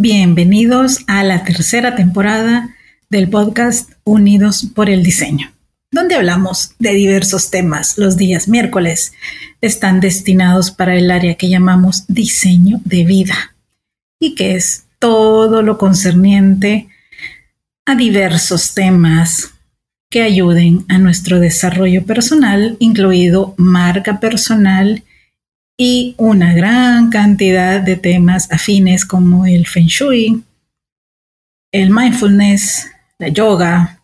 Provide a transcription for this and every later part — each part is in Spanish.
Bienvenidos a la tercera temporada del podcast Unidos por el Diseño, donde hablamos de diversos temas. Los días miércoles están destinados para el área que llamamos diseño de vida y que es todo lo concerniente a diversos temas que ayuden a nuestro desarrollo personal, incluido marca personal y una gran cantidad de temas afines como el feng shui, el mindfulness, la yoga,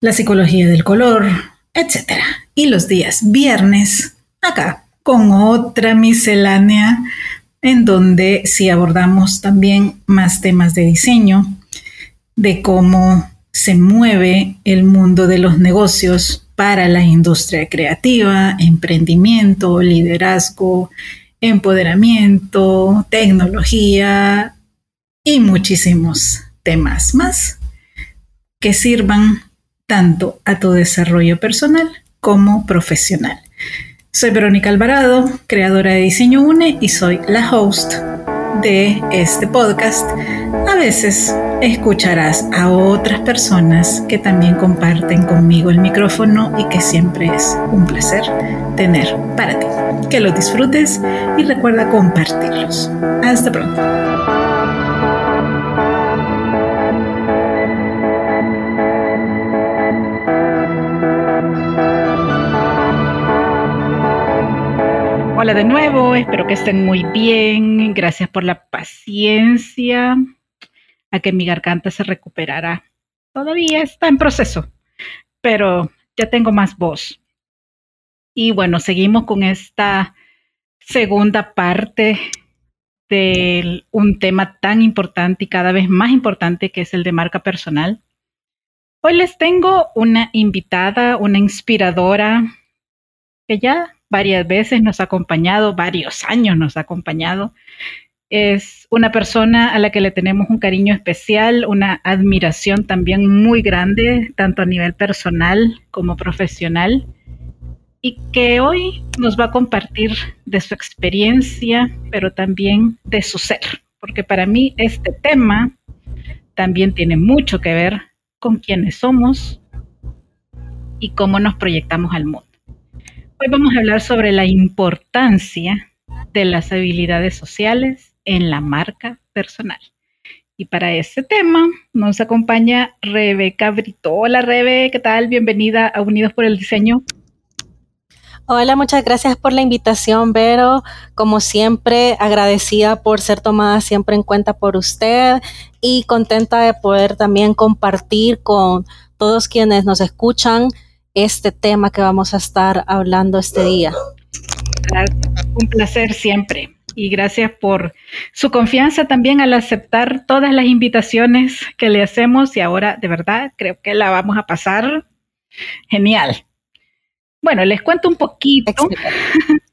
la psicología del color, etc. Y los días viernes, acá, con otra miscelánea en donde sí abordamos también más temas de diseño, de cómo se mueve el mundo de los negocios para la industria creativa, emprendimiento, liderazgo, empoderamiento, tecnología y muchísimos temas más que sirvan tanto a tu desarrollo personal como profesional. Soy Verónica Alvarado, creadora de Diseño UNE y soy la host de este podcast. A veces escucharás a otras personas que también comparten conmigo el micrófono y que siempre es un placer tener para ti. Que lo disfrutes y recuerda compartirlos. Hasta pronto. Hola de nuevo, espero que estén muy bien. Gracias por la paciencia a que mi garganta se recuperara. Todavía está en proceso, pero ya tengo más voz. Y bueno, seguimos con esta segunda parte de un tema tan importante y cada vez más importante que es el de marca personal. Hoy les tengo una invitada, una inspiradora que ya varias veces nos ha acompañado, varios años nos ha acompañado es una persona a la que le tenemos un cariño especial, una admiración también muy grande, tanto a nivel personal como profesional, y que hoy nos va a compartir de su experiencia, pero también de su ser, porque para mí este tema también tiene mucho que ver con quiénes somos y cómo nos proyectamos al mundo. Hoy vamos a hablar sobre la importancia de las habilidades sociales en la marca personal. Y para ese tema nos acompaña Rebeca Brito. Hola Rebe, ¿qué tal? Bienvenida a Unidos por el Diseño. Hola, muchas gracias por la invitación, Vero. Como siempre, agradecida por ser tomada siempre en cuenta por usted y contenta de poder también compartir con todos quienes nos escuchan este tema que vamos a estar hablando este día. Un placer siempre y gracias por su confianza también al aceptar todas las invitaciones que le hacemos y ahora de verdad creo que la vamos a pasar genial. Bueno, les cuento un poquito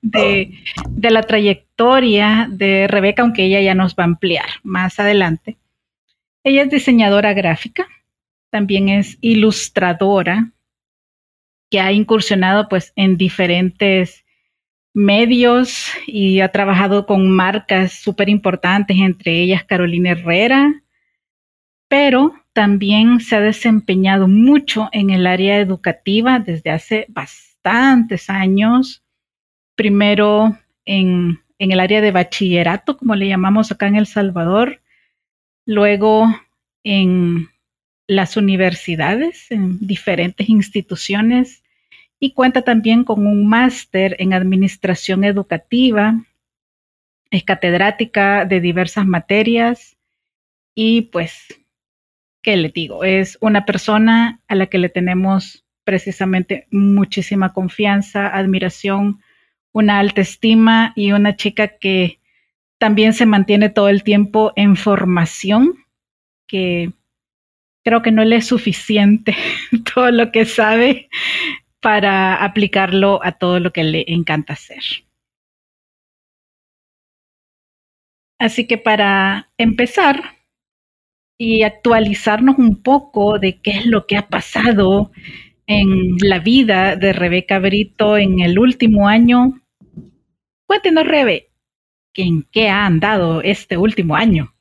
de, de, la trayectoria de Rebeca, aunque ella ya nos va a ampliar más adelante. Ella es diseñadora gráfica, también es ilustradora, que ha incursionado pues en diferentes medios y ha trabajado con marcas súper importantes, entre ellas Carolina Herrera, pero también se ha desempeñado mucho en el área educativa desde hace bastantes años, primero en, en el área de bachillerato, como le llamamos acá en El Salvador, luego en las universidades, en diferentes instituciones y cuenta también con un máster en administración educativa. Es catedrática de diversas materias y pues, ¿qué le digo? Es una persona a la que le tenemos precisamente muchísima confianza, admiración, una alta estima y una chica que también se mantiene todo el tiempo en formación, que creo que no le es suficiente todo lo que sabe para aplicarlo a todo lo que le encanta hacer. Así que para empezar y actualizarnos un poco de qué es lo que ha pasado en la vida de Rebeca Brito en el último año, cuéntenos, Rebe, ¿en qué ha andado este último año?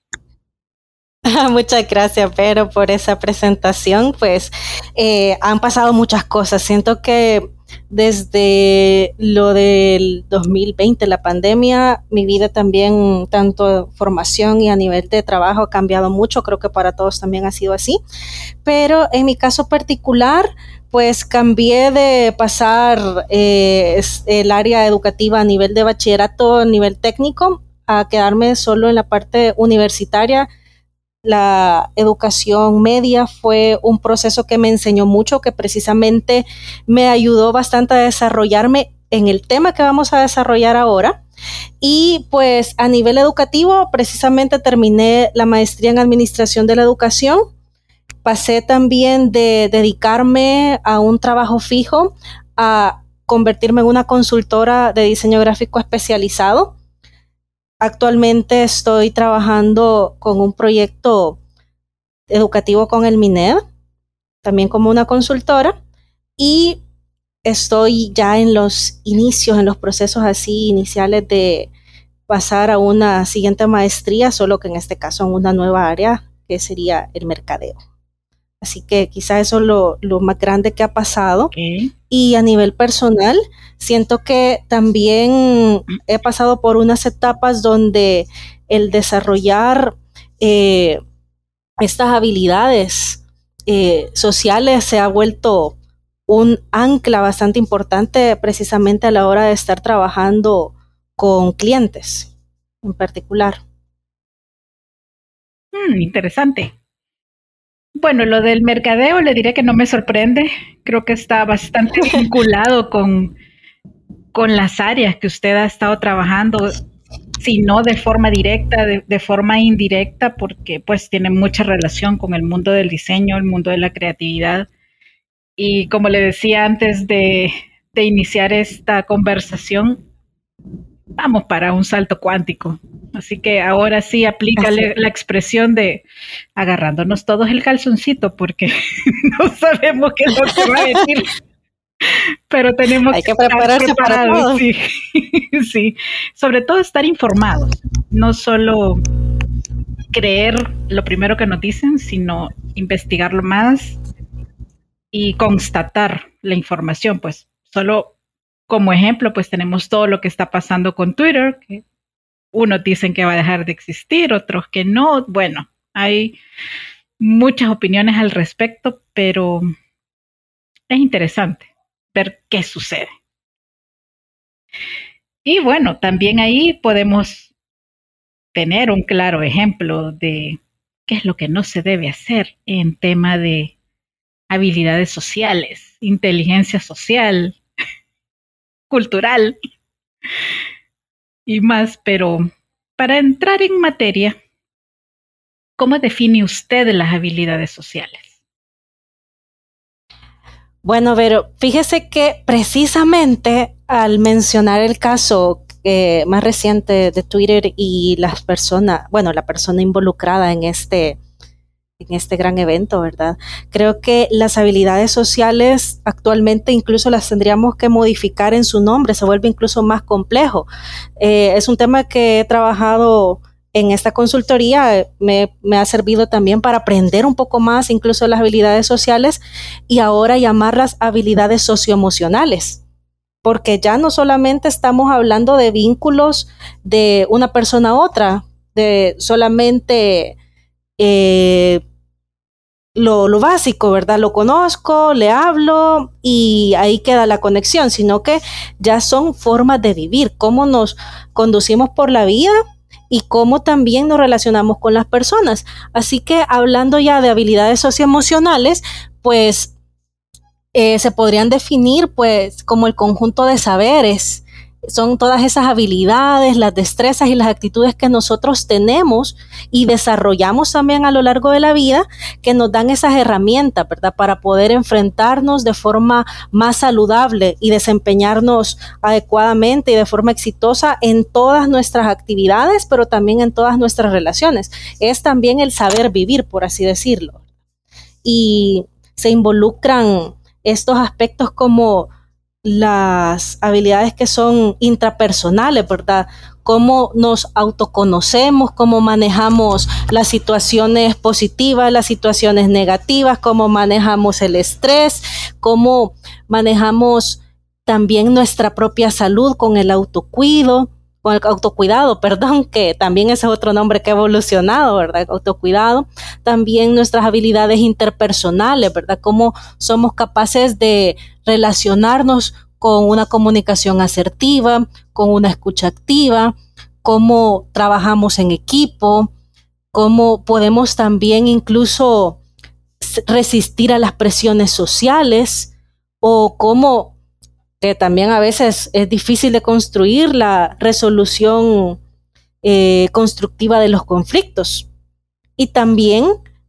Muchas gracias, Pero, por esa presentación. Pues eh, han pasado muchas cosas. Siento que desde lo del 2020, la pandemia, mi vida también, tanto formación y a nivel de trabajo, ha cambiado mucho. Creo que para todos también ha sido así. Pero en mi caso particular, pues cambié de pasar eh, el área educativa a nivel de bachillerato, a nivel técnico, a quedarme solo en la parte universitaria la educación media fue un proceso que me enseñó mucho, que precisamente me ayudó bastante a desarrollarme en el tema que vamos a desarrollar ahora. Y pues a nivel educativo, precisamente terminé la maestría en administración de la educación. Pasé también de dedicarme a un trabajo fijo a convertirme en una consultora de diseño gráfico especializado Actualmente estoy trabajando con un proyecto educativo con el MINED, también como una consultora, y estoy ya en los inicios, en los procesos así iniciales de pasar a una siguiente maestría, solo que en este caso en una nueva área que sería el mercadeo. Así que quizá eso es lo, más grande que ha pasado. Y a nivel personal, siento que también he pasado por unas etapas donde el desarrollar eh, estas habilidades eh, sociales se ha vuelto un ancla bastante importante precisamente a la hora de estar trabajando con clientes en particular. Mm, interesante. Bueno, lo del mercadeo le diré que no me sorprende. Creo que está bastante vinculado con, con las áreas que usted ha estado trabajando, si no de forma directa, de, forma indirecta, porque pues tiene mucha relación con el mundo del diseño, el mundo de la creatividad. Y como le decía antes de, de iniciar esta conversación, vamos para un salto cuántico. Así que ahora sí aplica la expresión de agarrándonos todos el calzoncito porque no sabemos qué es lo que va a decir. Pero tenemos Hay que prepararse para todo. Sí, sí, sobre todo estar informados, no solo creer lo primero que nos dicen, sino investigarlo más y constatar la información, pues solo como ejemplo, pues tenemos todo lo que está pasando con Twitter, que unos dicen que va a dejar de existir, otros que no. Bueno, hay muchas opiniones al respecto, pero es interesante ver qué sucede. Y bueno, también ahí podemos tener un claro ejemplo de qué es lo que no se debe hacer en tema de habilidades sociales, inteligencia social, cultural y más, pero para entrar en materia, ¿cómo define usted las habilidades sociales? Bueno, pero fíjese que precisamente al mencionar el caso eh, más reciente de Twitter y las personas, bueno, la persona involucrada en este en este gran evento, ¿verdad? Creo que las habilidades sociales actualmente incluso las tendríamos que modificar en su nombre, se vuelve incluso más complejo. Eh, es un tema que he trabajado en esta consultoría, me, me, ha servido también para aprender un poco más incluso las habilidades sociales y ahora llamarlas habilidades socioemocionales. Porque ya no solamente estamos hablando de vínculos de una persona a otra, de solamente eh, lo, básico, ¿verdad? Lo conozco, le hablo y ahí queda la conexión, sino que ya son formas de vivir, cómo nos conducimos por la vida y cómo también nos relacionamos con las personas. Así que hablando ya de habilidades socioemocionales, pues eh, se podrían definir pues como el conjunto de saberes son todas esas habilidades, las destrezas y las actitudes que nosotros tenemos y desarrollamos también a lo largo de la vida que nos dan esas herramientas, ¿verdad? Para poder enfrentarnos de forma más saludable y desempeñarnos adecuadamente y de forma exitosa en todas nuestras actividades, pero también en todas nuestras relaciones. Es también el saber vivir, por así decirlo. Y se involucran estos aspectos como las habilidades que son intrapersonales, ¿verdad? Cómo nos autoconocemos, cómo manejamos las situaciones positivas, las situaciones negativas, cómo manejamos el estrés, cómo manejamos también nuestra propia salud con el autocuido, con el autocuidado, perdón, que también ese es otro nombre que ha evolucionado, ¿verdad? Autocuidado. También nuestras habilidades interpersonales, ¿verdad? Cómo somos capaces de relacionarnos con una comunicación asertiva, con una escucha activa, cómo trabajamos en equipo, cómo podemos también incluso resistir a las presiones sociales o cómo que también a veces es difícil de construir la resolución eh, constructiva de los conflictos. Y también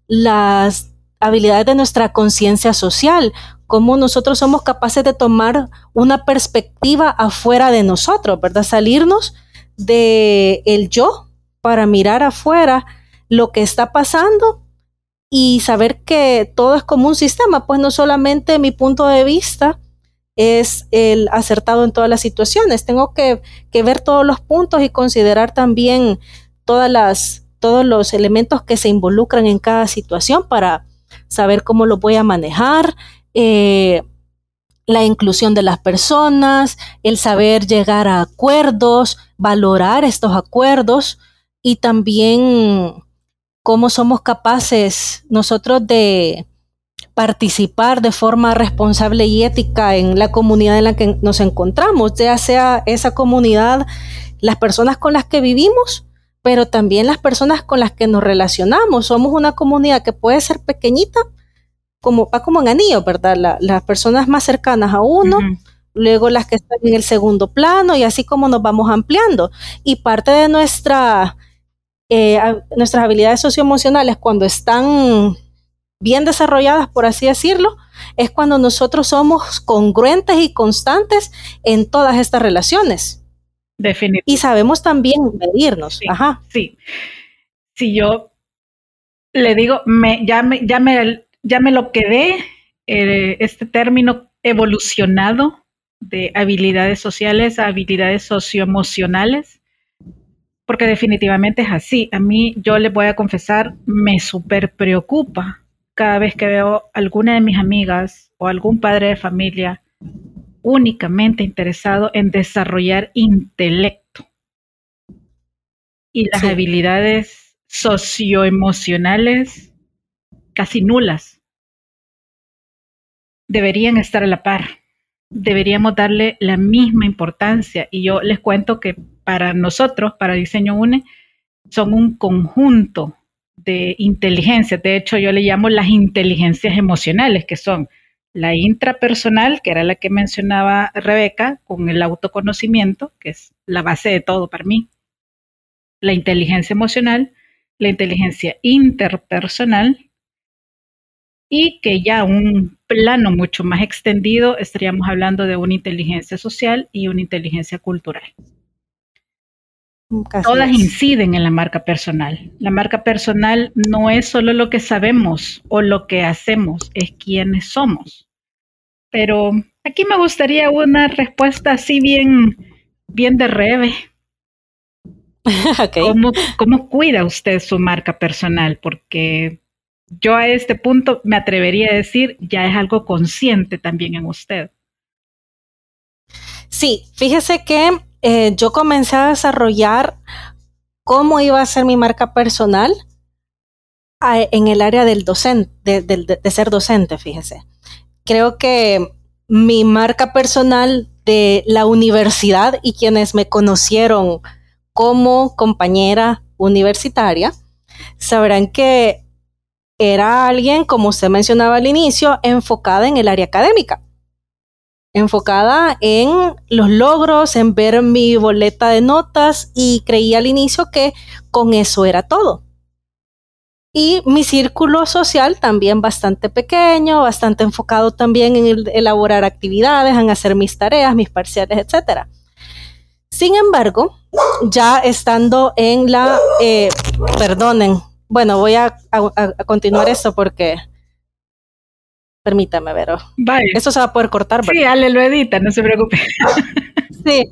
las habilidades de nuestra conciencia social, cómo nosotros somos capaces de tomar una perspectiva afuera de nosotros, ¿verdad? Salirnos de el yo para mirar afuera lo que está pasando y saber que todo es como un sistema, pues no solamente mi punto de vista es el acertado en todas las situaciones, tengo que, que ver todos los puntos y considerar también todas las, todos los elementos que se involucran en cada situación para saber cómo lo voy a manejar, eh, la inclusión de las personas, el saber llegar a acuerdos, valorar estos acuerdos y también cómo somos capaces nosotros de participar de forma responsable y ética en la comunidad en la que nos encontramos, ya sea esa comunidad, las personas con las que vivimos, pero también las personas con las que nos relacionamos. Somos una comunidad que puede ser pequeñita, como, va como en anillo, ¿verdad? las personas más cercanas a uno, luego las que están en el segundo plano y así como nos vamos ampliando. Y parte de nuestra, eh, nuestras habilidades socioemocionales cuando están bien desarrolladas, por así decirlo, es cuando nosotros somos congruentes y constantes en todas estas relaciones. Definitivamente. Y sabemos también medirnos. Sí, Ajá. Sí. Si yo le digo, me, ya, me, ya me ya me lo quedé, eh, este término evolucionado de habilidades sociales a habilidades socioemocionales, porque definitivamente es así. A mí, yo les voy a confesar, me súper preocupa cada vez que veo alguna de mis amigas o algún padre de familia únicamente interesado en desarrollar intelecto y las habilidades socioemocionales casi nulas deberían estar a la par. Deberíamos darle la misma importancia. Y yo les cuento que para nosotros, para Diseño UNE, son un conjunto de inteligencias. De hecho, yo le llamo las inteligencias emocionales, que son la intrapersonal, que era la que mencionaba Rebeca, con el autoconocimiento, que es la base de todo para mí. La inteligencia emocional, la inteligencia interpersonal y que ya un plano mucho más extendido estaríamos hablando de una inteligencia social y una inteligencia cultural. Todas inciden en la marca personal. La marca personal no es solo lo que sabemos o lo que hacemos, es quiénes somos. Pero aquí me gustaría una respuesta así bien, bien de reve. ¿Cómo, ¿Cómo cuida usted su marca personal? Porque yo a este punto me atrevería a decir, ya es algo consciente también en usted. Sí, fíjese que eh, yo comencé a desarrollar cómo iba a ser mi marca personal en el área del docente, de, ser docente, fíjese. Creo que mi marca personal de la universidad y quienes me conocieron como compañera universitaria sabrán que era alguien, como usted mencionaba al inicio, enfocada en el área académica, enfocada en los logros, en ver mi boleta de notas y creía al inicio que con eso era todo. Y mi círculo social también bastante pequeño, bastante enfocado también en elaborar actividades, en hacer mis tareas, mis parciales, etc. Sin embargo, ya estando en la, eh, perdonen, bueno, voy a, continuar esto porque Permítame, Vero. Eso se va a poder cortar, ¿verdad? Sí, Ale lo edita, no se preocupe. sí.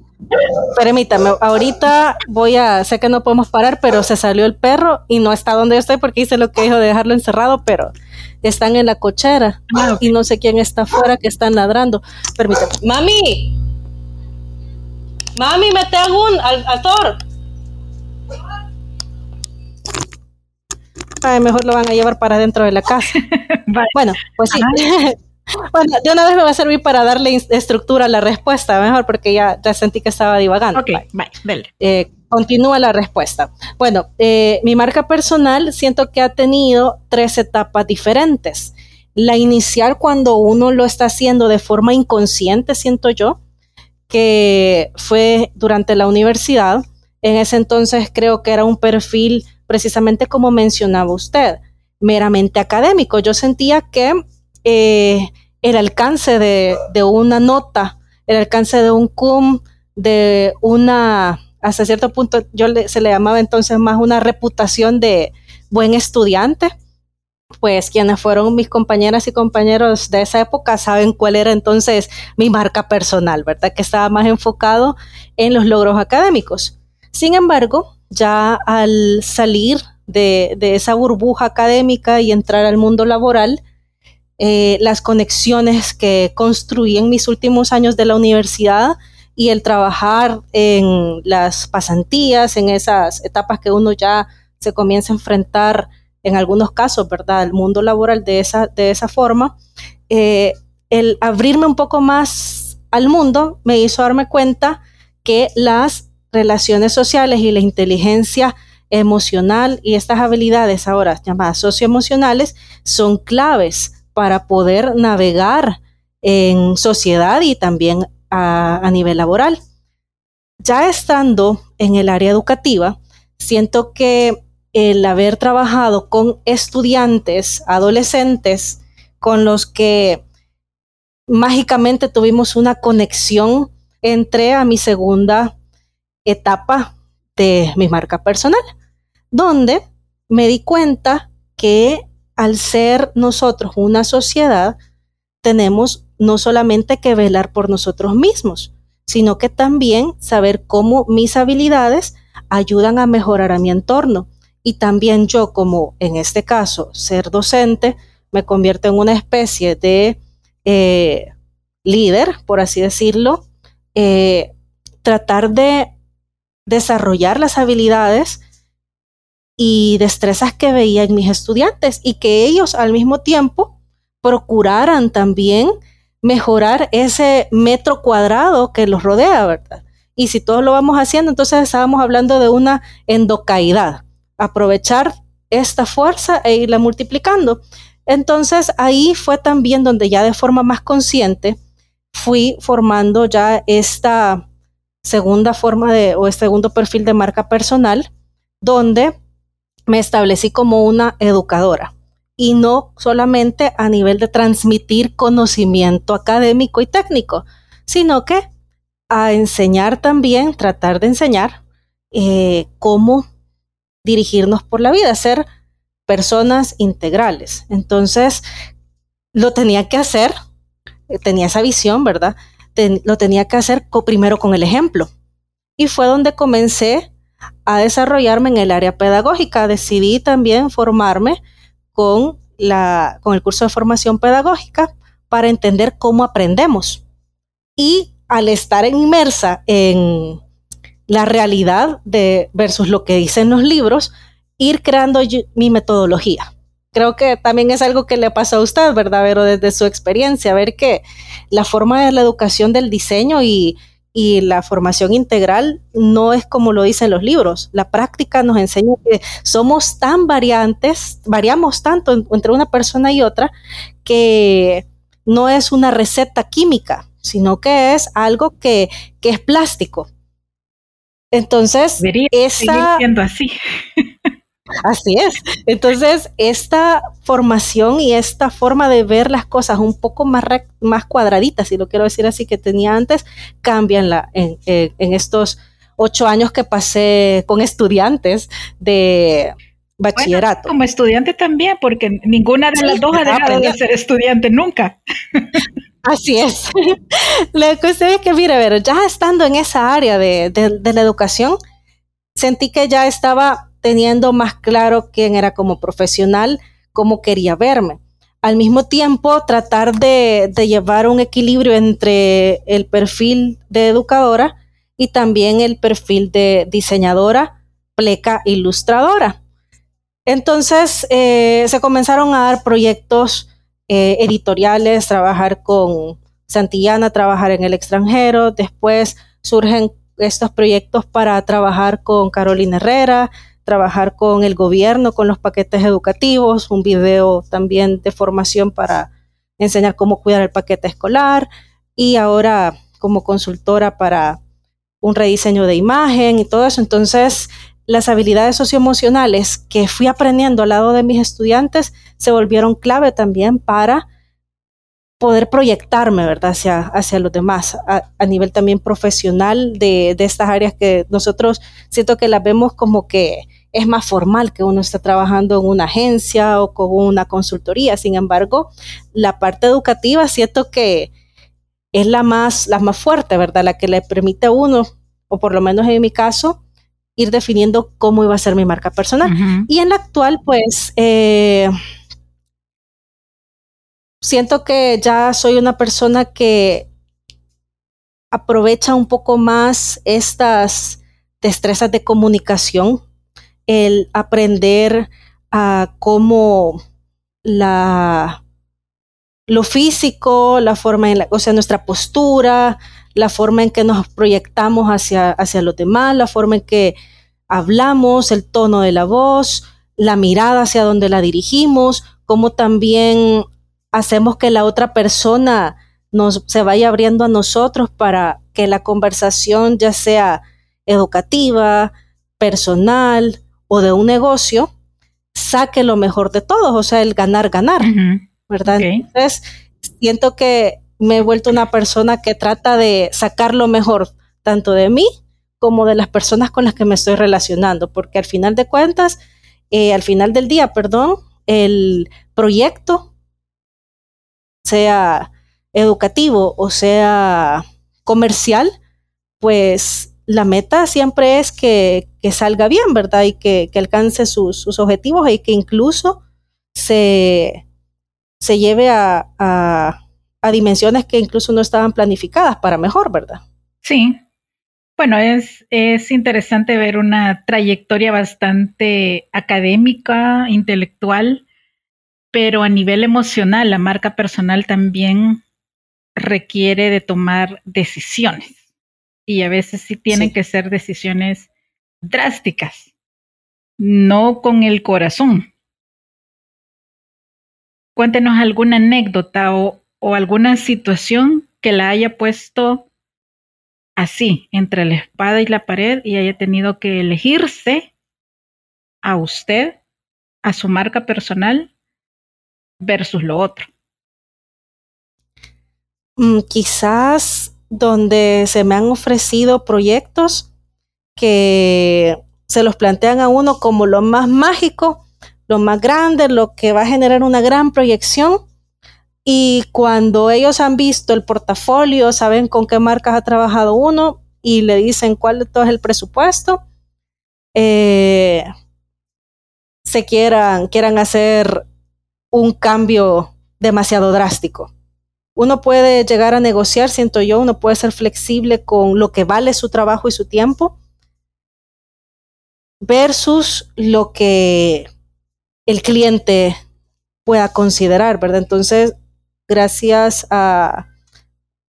Permítame, ahorita voy a, sé que no podemos parar, pero se salió el perro y no está donde yo estoy porque hice lo que dijo de dejarlo encerrado, pero están en la cochera ah, y no sé quién está afuera que están ladrando. Permítame. Mami, mami, mete algún al, al Thor. mejor lo van a llevar para dentro de la casa. Bueno, pues sí. bueno, de una vez me va a servir para darle estructura a la respuesta, mejor porque ya, sentí que estaba divagando. Ok, bye, eh, continúa la respuesta. Bueno, eh, mi marca personal siento que ha tenido tres etapas diferentes. La inicial cuando uno lo está haciendo de forma inconsciente, siento yo, que fue durante la universidad. En ese entonces creo que era un perfil precisamente como mencionaba usted, meramente académico. Yo sentía que eh, el alcance de, una nota, el alcance de un cum, de una, hasta cierto punto, yo se le llamaba entonces más una reputación de buen estudiante. Pues quienes fueron mis compañeras y compañeros de esa época saben cuál era entonces mi marca personal, ¿verdad? Que estaba más enfocado en los logros académicos. Sin embargo, ya al salir de, esa burbuja académica y entrar al mundo laboral, eh, las conexiones que construí en mis últimos años de la universidad y el trabajar en las pasantías, en esas etapas que uno ya se comienza a enfrentar en algunos casos, ¿verdad?, al mundo laboral de esa, de esa forma, eh, el abrirme un poco más al mundo me hizo darme cuenta que las relaciones sociales y la inteligencia emocional y estas habilidades ahora llamadas socioemocionales son claves para poder navegar en sociedad y también a, nivel laboral. Ya estando en el área educativa, siento que el haber trabajado con estudiantes, adolescentes, con los que mágicamente tuvimos una conexión, entré a mi segunda etapa de mi marca personal, donde me di cuenta que al ser nosotros una sociedad, tenemos no solamente que velar por nosotros mismos, sino que también saber cómo mis habilidades ayudan a mejorar a mi entorno. Y también yo, como en este caso, ser docente, me convierto en una especie de eh, líder, por así decirlo, eh, tratar de desarrollar las habilidades y destrezas que veía en mis estudiantes y que ellos al mismo tiempo procuraran también mejorar ese metro cuadrado que los rodea, ¿verdad? Y si todos lo vamos haciendo, entonces estábamos hablando de una endocaidad, aprovechar esta fuerza e irla multiplicando. Entonces ahí fue también donde ya de forma más consciente fui formando ya esta segunda forma de, o segundo perfil de marca personal, donde me establecí como una educadora y no solamente a nivel de transmitir conocimiento académico y técnico, sino que a enseñar también, tratar de enseñar eh, cómo dirigirnos por la vida, ser personas integrales. Entonces, lo tenía que hacer, eh, tenía esa visión, ¿verdad? Lo tenía que hacer primero con el ejemplo. Y fue donde comencé a desarrollarme en el área pedagógica. Decidí también formarme con, la, con el curso de formación pedagógica para entender cómo aprendemos. Y al estar inmersa en la realidad de versus lo que dicen los libros, ir creando mi metodología creo que también es algo que le pasa a usted, ¿verdad? Pero desde su experiencia, ver que la forma de la educación del diseño y, la formación integral no es como lo dicen los libros. La práctica nos enseña que somos tan variantes, variamos tanto entre una persona y otra, que no es una receta química, sino que es algo que, es plástico. Entonces, esa, siendo así. Así es. Entonces, esta formación y esta forma de ver las cosas un poco más, más cuadraditas, si lo quiero decir así, que tenía antes, cambian la, en, en, estos ocho años que pasé con estudiantes de bachillerato. como estudiante también, porque ninguna de las dos ha dejado de ser estudiante nunca. Así es. La cuestión es que, mire, ver, ya estando en esa área de, de, la educación, sentí que ya estaba teniendo más claro quién era como profesional, cómo quería verme. Al mismo tiempo, tratar de, llevar un equilibrio entre el perfil de educadora y también el perfil de diseñadora, pleca, ilustradora. Entonces, eh, se comenzaron a dar proyectos eh, editoriales, trabajar con Santillana, trabajar en el extranjero. Después surgen estos proyectos para trabajar con Carolina Herrera, trabajar con el gobierno, con los paquetes educativos, un video también de formación para enseñar cómo cuidar el paquete escolar y ahora como consultora para un rediseño de imagen y todo eso. Entonces, las habilidades socioemocionales que fui aprendiendo al lado de mis estudiantes se volvieron clave también para poder proyectarme, ¿verdad?, hacia, hacia los demás, a, nivel también profesional de, de, estas áreas que nosotros siento que las vemos como que es más formal que uno está trabajando en una agencia o con una consultoría. Sin embargo, la parte educativa siento que es la más, la más fuerte, ¿verdad?, la que le permite a uno, o por lo menos en mi caso, ir definiendo cómo iba a ser mi marca personal. Y en la actual, pues, eh, siento que ya soy una persona que aprovecha un poco más estas destrezas de comunicación, el aprender a cómo la lo físico, la forma en la, o sea, nuestra postura, la forma en que nos proyectamos hacia, hacia los demás, la forma en que hablamos, el tono de la voz, la mirada hacia donde la dirigimos, cómo también hacemos que la otra persona nos, se vaya abriendo a nosotros para que la conversación ya sea educativa, personal o de un negocio, saque lo mejor de todos, o sea, el ganar, ganar, ¿verdad? Entonces, siento que me he vuelto una persona que trata de sacar lo mejor tanto de mí como de las personas con las que me estoy relacionando, porque al final de cuentas, eh, al final del día, perdón, el proyecto, sea educativo o sea comercial, pues la meta siempre es que, salga bien, ¿verdad? Y que, alcance sus, objetivos y que incluso se, se lleve a a dimensiones que incluso no estaban planificadas para mejor, ¿verdad? Sí. Bueno, es, es interesante ver una trayectoria bastante académica, intelectual, pero a nivel emocional, la marca personal también requiere de tomar decisiones. Y a veces sí tienen que ser decisiones drásticas, no con el corazón. Cuéntenos alguna anécdota o, o alguna situación que la haya puesto así, entre la espada y la pared y haya tenido que elegirse a usted, a su marca personal versus lo otro. Mm, quizás donde se me han ofrecido proyectos que se los plantean a uno como lo más mágico, lo más grande, lo que va a generar una gran proyección y cuando ellos han visto el portafolio, saben con qué marcas ha trabajado uno y le dicen cuál de todo es el presupuesto, eh, se quieran, quieran hacer un cambio demasiado drástico. Uno puede llegar a negociar, siento yo, uno puede ser flexible con lo que vale su trabajo y su tiempo versus lo que el cliente pueda considerar, ¿verdad? Entonces, gracias a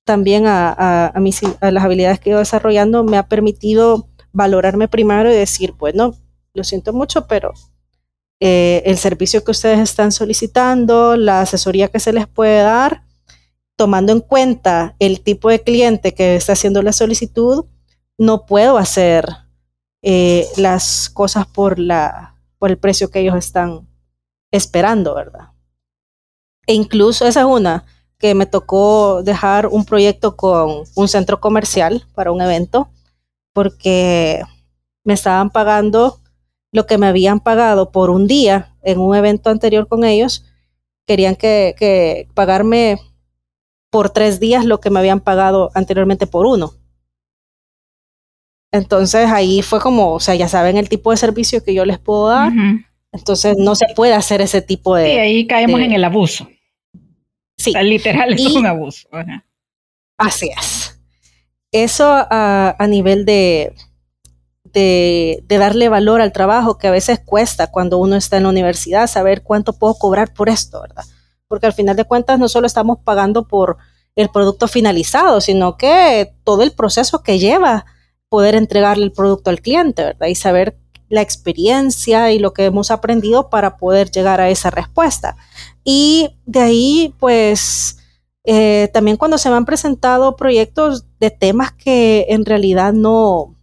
también a, a, mis, a las habilidades que he ido desarrollando, me ha permitido valorarme primero y decir, bueno, lo siento mucho, pero eh, el servicio que ustedes están solicitando, la asesoría que se les puede dar, tomando en cuenta el tipo de cliente que está haciendo la solicitud, no puedo hacer eh, las cosas por, la, por el precio que ellos están esperando, ¿verdad? E incluso esa es una que me tocó dejar un proyecto con un centro comercial para un evento porque me estaban pagando lo que me habían pagado por un día en un evento anterior con ellos, querían que, que pagarme por tres días lo que me habían pagado anteriormente por uno. Entonces ahí fue como, o sea, ya saben el tipo de servicio que yo les puedo dar. Entonces no se puede hacer ese tipo de... Sí, ahí caemos en el abuso. Sí. literal es un abuso. Así es. Eso a, nivel de, de, darle valor al trabajo que a veces cuesta cuando uno está en la universidad, saber cuánto puedo cobrar por esto, ¿verdad? Porque al final de cuentas no solo estamos pagando por el producto finalizado, sino que todo el proceso que lleva poder entregarle el producto al cliente, ¿verdad? Y saber la experiencia y lo que hemos aprendido para poder llegar a esa respuesta. Y de ahí, pues, eh, también cuando se me han presentado proyectos de temas que en realidad no,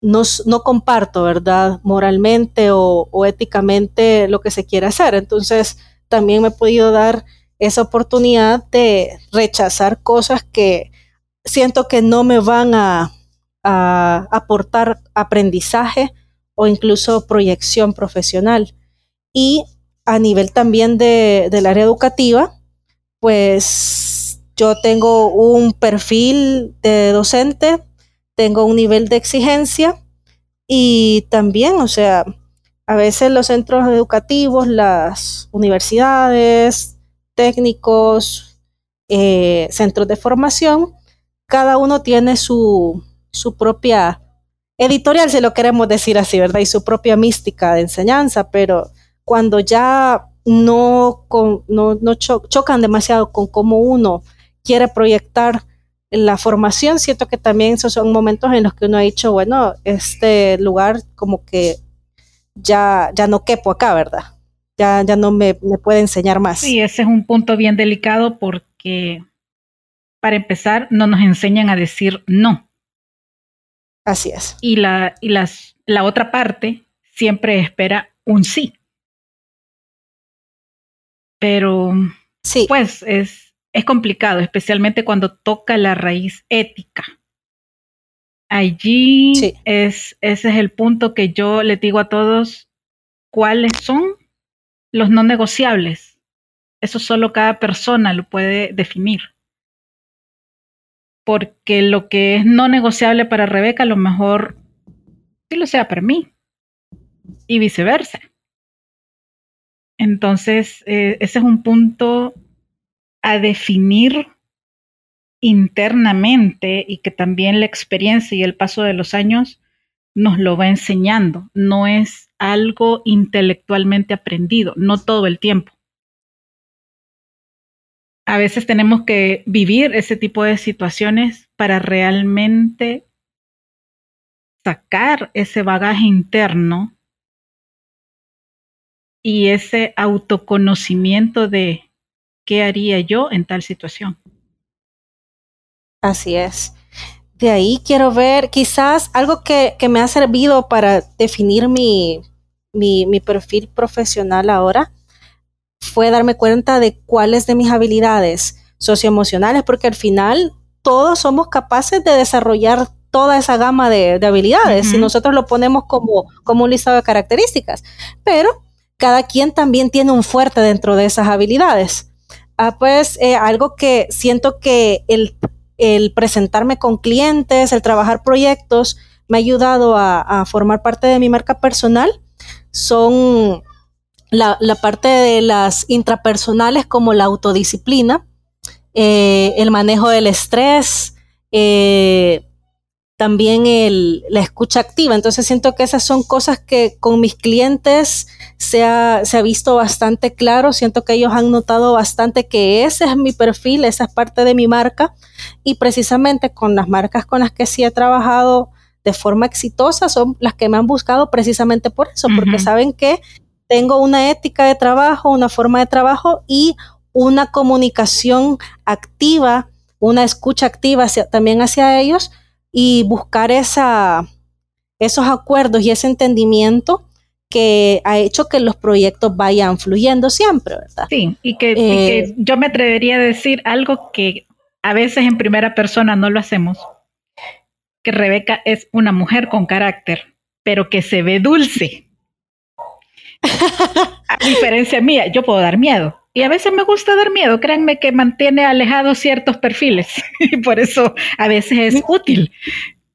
no, no comparto, ¿verdad? Moralmente o, o, éticamente lo que se quiere hacer. Entonces, también me he podido dar esa oportunidad de rechazar cosas que siento que no me van a, a aportar aprendizaje o incluso proyección profesional. Y a nivel también de, del área educativa, pues yo tengo un perfil de docente, tengo un nivel de exigencia y también, o sea, a veces los centros educativos, las universidades, técnicos, eh, centros de formación, cada uno tiene su, su propia editorial, si lo queremos decir así, ¿verdad? Y su propia mística de enseñanza, pero cuando ya no, no, chocan demasiado con cómo uno quiere proyectar la formación, siento que también esos son momentos en los que uno ha dicho, bueno, este lugar como que ya, ya no quepo acá, ¿verdad? Ya, ya no me, me puede enseñar más. Sí, ese es un punto bien delicado porque, para empezar, no nos enseñan a decir no. Así es. Y la, y las, la otra parte siempre espera un sí. Pero, sí. pues, es, es complicado, especialmente cuando toca la raíz ética. Allí es, ese es el punto que yo les digo a todos, cuáles son los no negociables. Eso solo cada persona lo puede definir porque lo que es no negociable para Rebeca a lo mejor sí lo sea para mí y viceversa. Entonces, eh, ese es un punto a definir internamente y que también la experiencia y el paso de los años nos lo va enseñando. No es algo intelectualmente aprendido, no todo el tiempo a veces tenemos que vivir ese tipo de situaciones para realmente sacar ese bagaje interno y ese autoconocimiento de qué haría yo en tal situación. Así es. De ahí quiero ver quizás algo que, me ha servido para definir mi, mi perfil profesional ahora fue darme cuenta de cuáles de mis habilidades socioemocionales, porque al final todos somos capaces de desarrollar toda esa gama de, habilidades si nosotros lo ponemos como, como un listado de características. Pero cada quien también tiene un fuerte dentro de esas habilidades. Ah, pues eh, algo que siento que el, presentarme con clientes, el trabajar proyectos, me ha ayudado a, a formar parte de mi marca personal son la, parte de las intrapersonales como la autodisciplina, eh, el manejo del estrés, eh, también el, la escucha activa. Entonces siento que esas son cosas que con mis clientes se ha, se ha visto bastante claro. Siento que ellos han notado bastante que ese es mi perfil, esa es parte de mi marca. Y precisamente con las marcas con las que sí he trabajado de forma exitosa son las que me han buscado precisamente por eso, porque saben que tengo una ética de trabajo, una forma de trabajo y una comunicación activa, una escucha activa también hacia ellos y buscar esa, esos acuerdos y ese entendimiento que ha hecho que los proyectos vayan fluyendo siempre, ¿verdad? Sí, y que, eh, yo me atrevería a decir algo que a veces en primera persona no lo hacemos, que Rebeca es una mujer con carácter pero que se ve dulce. A diferencia mía, yo puedo dar miedo. Y a veces me gusta dar miedo, créanme que mantiene alejados ciertos perfiles y por eso a veces es útil.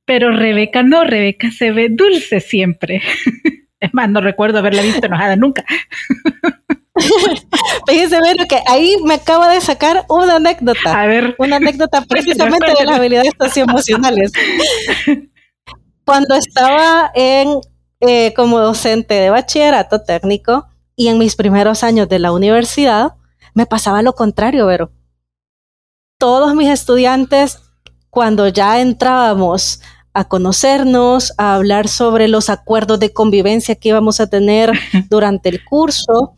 Pero Rebeca no, Rebeca se ve dulce siempre. Es más, no recuerdo haberla visto enojada nunca. Fíjense, ver que ahí me acabo de sacar una anécdota. A ver. Una anécdota precisamente de las habilidades socioemocionales. Cuando estaba en eh, como docente de bachillerato técnico y en mis primeros años de la universidad, me pasaba lo contrario, pero todos mis estudiantes, cuando ya entrábamos a conocernos, a hablar sobre los acuerdos de convivencia que íbamos a tener durante el curso,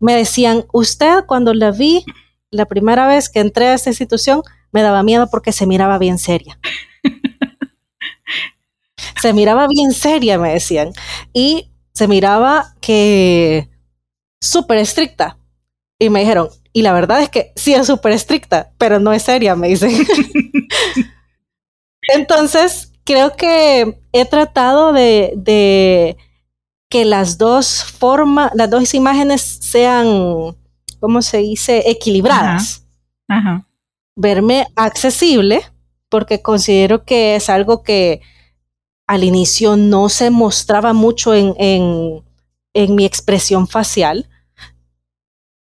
me decían, usted cuando la vi la primera vez que entré a esta institución, me daba miedo porque se miraba bien seria. se miraba bien seria, me decían. Y se miraba que súper estricta. Y me dijeron, y la verdad es que sí es súper estricta, pero no es seria, me dicen. Entonces, creo que he tratado de, que las dos formas, las dos imágenes sean, ¿cómo se dice?, equilibradas. Verme accesible, porque considero que es algo que al inicio no se mostraba mucho en, en mi expresión facial,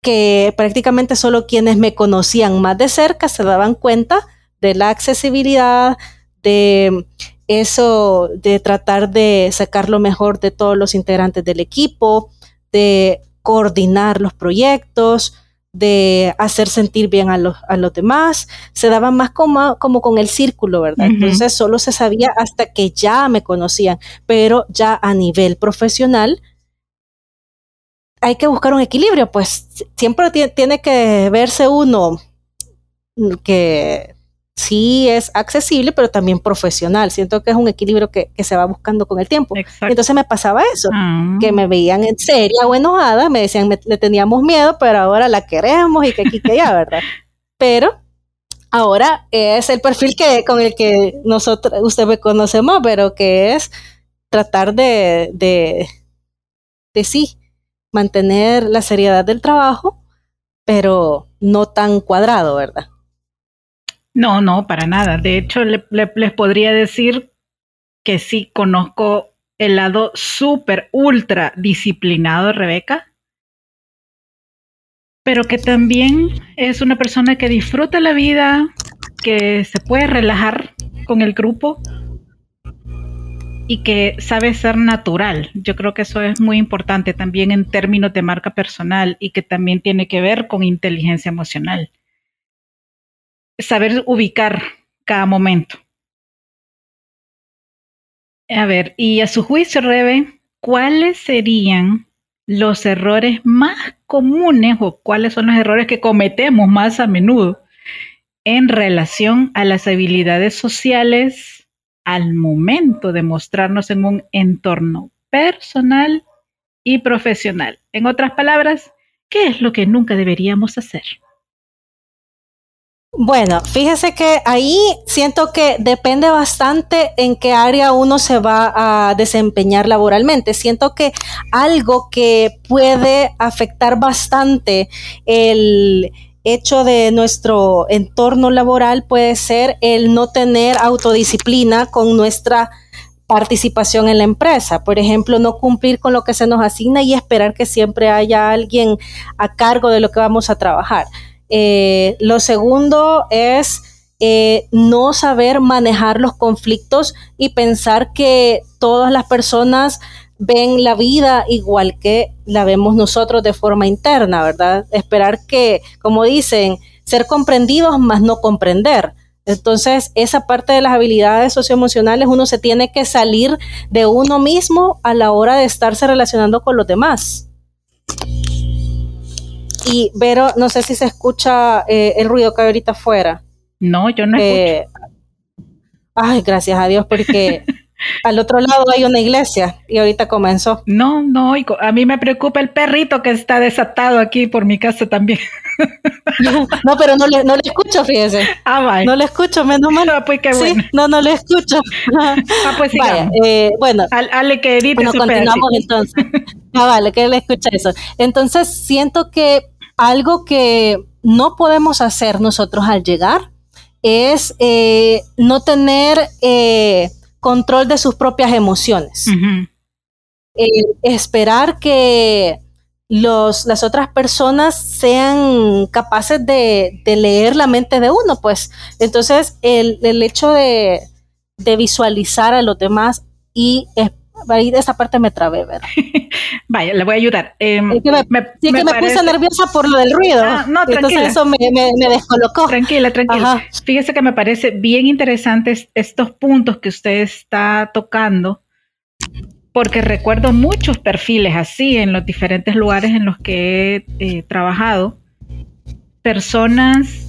que prácticamente solo quienes me conocían más de cerca se daban cuenta de la accesibilidad, de eso, de tratar de sacar lo mejor de todos los integrantes del equipo, de coordinar los proyectos, de hacer sentir bien a los, a los demás, se daban más como, como con el círculo, ¿verdad? Entonces solo se sabía hasta que ya me conocían, pero ya a nivel profesional hay que buscar un equilibrio, pues siempre tiene que verse uno que sí es accesible, pero también profesional. Siento que es un equilibrio que, se va buscando con el tiempo. Entonces me pasaba eso, ah. que me veían en seria o enojada, me decían, le teníamos miedo, pero ahora la queremos y que aquí que allá, ¿verdad? Pero ahora es el perfil que con el que nosotros, usted me conoce más, pero que es tratar de, de, de sí, mantener la seriedad del trabajo, pero no tan cuadrado, ¿verdad? No, no, para nada. De hecho, les podría decir que sí conozco el lado súper, ultra disciplinado de Rebeca, pero que también es una persona que disfruta la vida, que se puede relajar con el grupo y que sabe ser natural. Yo creo que eso es muy importante también en términos de marca personal y que también tiene que ver con inteligencia emocional. Saber ubicar cada momento. A ver, y a su juicio, Rebe, ¿cuáles serían los errores más comunes o cuáles son los errores que cometemos más a menudo en relación a las habilidades sociales al momento de mostrarnos en un entorno personal y profesional. En otras palabras, ¿qué es lo que nunca deberíamos hacer? Bueno, fíjese que ahí siento que depende bastante en qué área uno se va a desempeñar laboralmente. Siento que algo que puede afectar bastante el, hecho de nuestro entorno laboral puede ser el no tener autodisciplina con nuestra participación en la empresa. Por ejemplo, no cumplir con lo que se nos asigna y esperar que siempre haya alguien a cargo de lo que vamos a trabajar. Eh, lo segundo es eh, no saber manejar los conflictos y pensar que todas las personas ven la vida igual que la vemos nosotros de forma interna, ¿verdad? Esperar que, como dicen, ser comprendidos más no comprender. Entonces, esa parte de las habilidades socioemocionales, uno se tiene que salir de uno mismo a la hora de estarse relacionando con los demás. Y, Vero, no sé si se escucha eh, el ruido que hay ahorita afuera. No, yo no eh, Ay, gracias a Dios, porque al otro lado hay una iglesia y ahorita comenzó. No, no, a mí me preocupa el perrito que está desatado aquí por mi casa también. no, pero no le, no le escucho, fíjese. Ah, vaya. No le escucho, menos mal. No, pues qué bueno. Sí, no, no le escucho. ah, pues sí. Eh, bueno. Ale que edite bueno, continuamos entonces. Ah, vale, que le escucha eso. Entonces, siento que algo que no podemos hacer nosotros al llegar es eh, no tener eh, control de sus propias emociones. esperar que los, las otras personas sean capaces de, leer la mente de uno, pues. Entonces, el, hecho de, visualizar a los demás y ahí de esa parte me trabé, ¿verdad? Vaya, le voy a ayudar. Eh, que me, sí, que me puse nerviosa por lo del ruido. Ah, no, tranquila. Entonces eso me, descolocó. Tranquila, tranquila. Fíjese que me parece bien interesantes estos puntos que usted está tocando porque recuerdo muchos perfiles así en los diferentes lugares en los que he eh, trabajado. Personas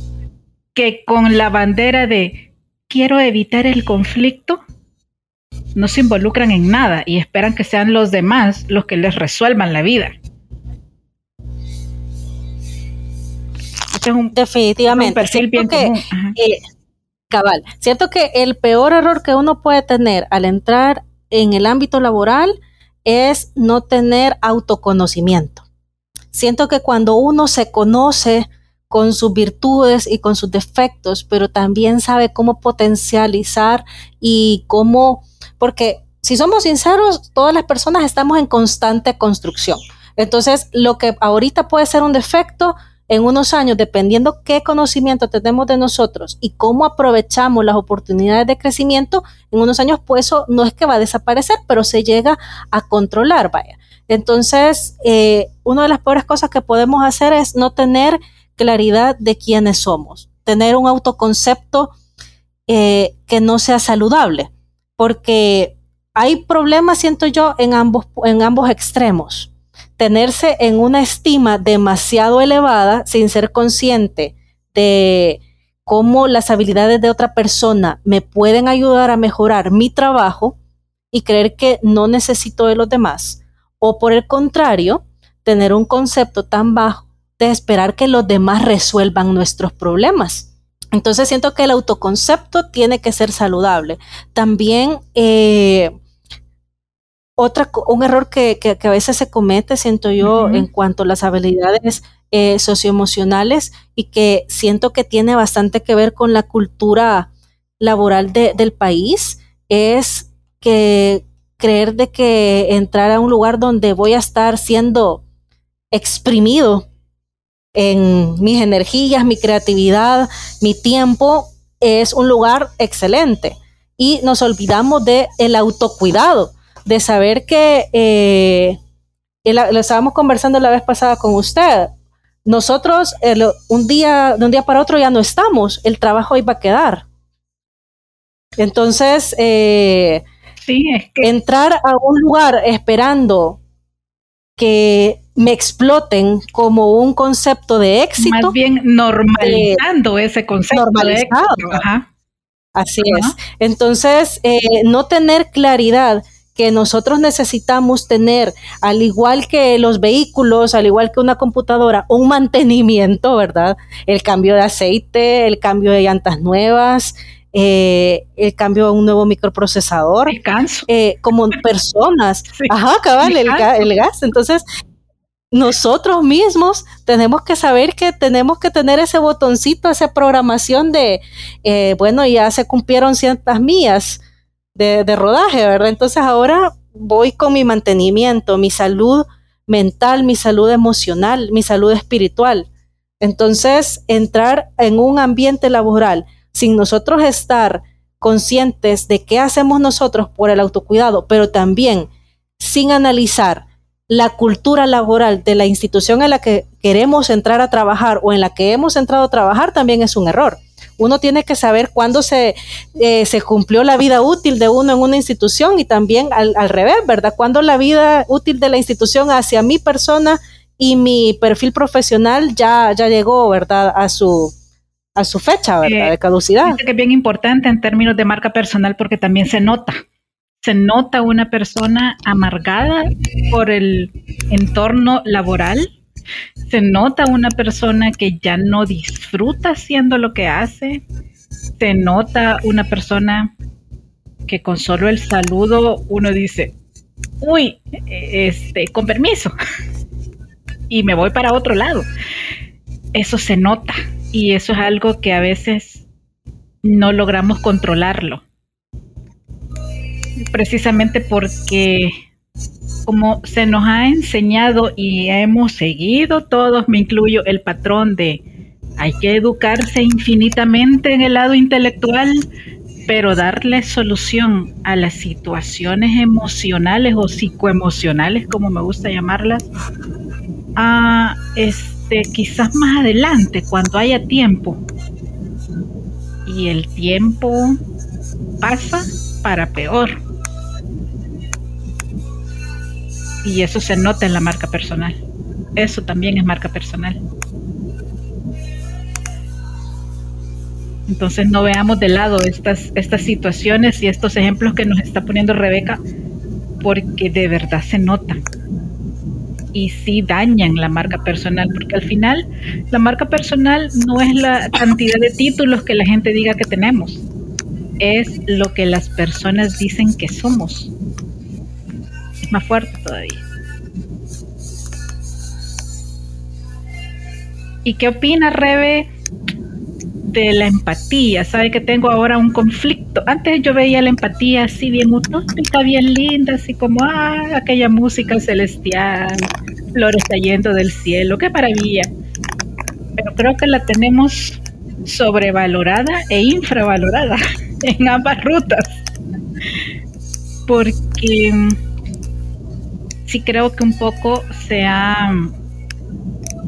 que con la bandera de quiero evitar el conflicto, no se involucran en nada y esperan que sean los demás los que les resuelvan la vida. Este Definitivamente. perfil bien que, eh, cabal, cierto que el peor error que uno puede tener al entrar en el ámbito laboral es no tener autoconocimiento. Siento que cuando uno se conoce con sus virtudes y con sus defectos, pero también sabe cómo potencializar y cómo, porque si somos sinceros, todas las personas estamos en constante construcción. Entonces, lo que ahorita puede ser un defecto, en unos años, dependiendo qué conocimiento tenemos de nosotros y cómo aprovechamos las oportunidades de crecimiento, en unos años, pues eso no es que va a desaparecer, pero se llega a controlar, vaya. Entonces, eh, una de las peores cosas que podemos hacer es no tener claridad de quiénes somos, tener un autoconcepto eh, que no sea saludable, porque hay problemas, siento yo, en ambos, en ambos extremos tenerse en una estima demasiado elevada sin ser consciente de cómo las habilidades de otra persona me pueden ayudar a mejorar mi trabajo y creer que no necesito de los demás. O por el contrario, tener un concepto tan bajo de esperar que los demás resuelvan nuestros problemas. Entonces siento que el autoconcepto tiene que ser saludable. También eh, otra, un error que, a veces se comete, siento yo, en cuanto a las habilidades eh, socioemocionales y que siento que tiene bastante que ver con la cultura laboral del país, es que creer de que entrar a un lugar donde voy a estar siendo exprimido en mis energías, mi creatividad, mi tiempo, es un lugar excelente. Y nos olvidamos de el autocuidado de saber que, eh, lo estábamos conversando la vez pasada con usted, nosotros un día, de un día para otro ya no estamos, el trabajo iba a quedar. Entonces, eh, entrar a un lugar esperando que me exploten como un concepto de éxito. Más bien normalizando ese concepto normalizado. de éxito. Así es. Entonces, eh, no tener claridad que nosotros necesitamos tener, al igual que los vehículos, al igual que una computadora, un mantenimiento, ¿verdad? El cambio de aceite, el cambio de llantas nuevas, eh, el cambio a un nuevo microprocesador. El. Eh, como personas. Ajá, cabal, el, el, gas. Entonces, nosotros mismos tenemos que saber que tenemos que tener ese botoncito, esa programación de, eh, bueno, ya se cumplieron ciertas mías de, rodaje, ¿verdad? Entonces ahora voy con mi mantenimiento, mi salud mental, mi salud emocional, mi salud espiritual. Entonces, entrar en un ambiente laboral sin nosotros estar conscientes de qué hacemos nosotros por el autocuidado, pero también sin analizar la cultura laboral de la institución en la que queremos entrar a trabajar o en la que hemos entrado a trabajar, también es un error uno tiene que saber cuándo se, eh, se cumplió la vida útil de uno en una institución y también al, revés, ¿verdad? Cuándo la vida útil de la institución hacia mi persona y mi perfil profesional ya, ya llegó, ¿verdad? A su, a su fecha, ¿verdad? Eh, de caducidad. que es bien importante en términos de marca personal porque también se nota se nota una persona amargada por el entorno laboral, se nota una persona que ya no disfruta haciendo lo que hace, se nota una persona que con solo el saludo uno dice, uy, este, con permiso, y me voy para otro lado. Eso se nota y eso es algo que a veces no logramos controlarlo. Precisamente porque como se nos ha enseñado y hemos seguido todos, me incluyo el patrón de hay que educarse infinitamente en el lado intelectual, pero darle solución a las situaciones emocionales o psicoemocionales, como me gusta llamarlas, a este quizás más adelante, cuando haya tiempo. Y el tiempo pasa para peor. Y eso se nota en la marca personal. Eso también es marca personal. Entonces no veamos de lado estas, estas situaciones y estos ejemplos que nos está poniendo Rebeca, porque de verdad se notan. Y sí dañan la marca personal, porque al final la marca personal no es la cantidad de títulos que la gente diga que tenemos, es lo que las personas dicen que somos. Más fuerte todavía. ¿Y qué opina Rebe de la empatía. Sabe que tengo ahora un conflicto. Antes yo veía la empatía así bien utópica, bien linda, así como ah, aquella música celestial, flores cayendo del cielo, qué maravilla. Pero creo que la tenemos sobrevalorada e infravalorada en ambas rutas. Porque sí creo que un poco se ha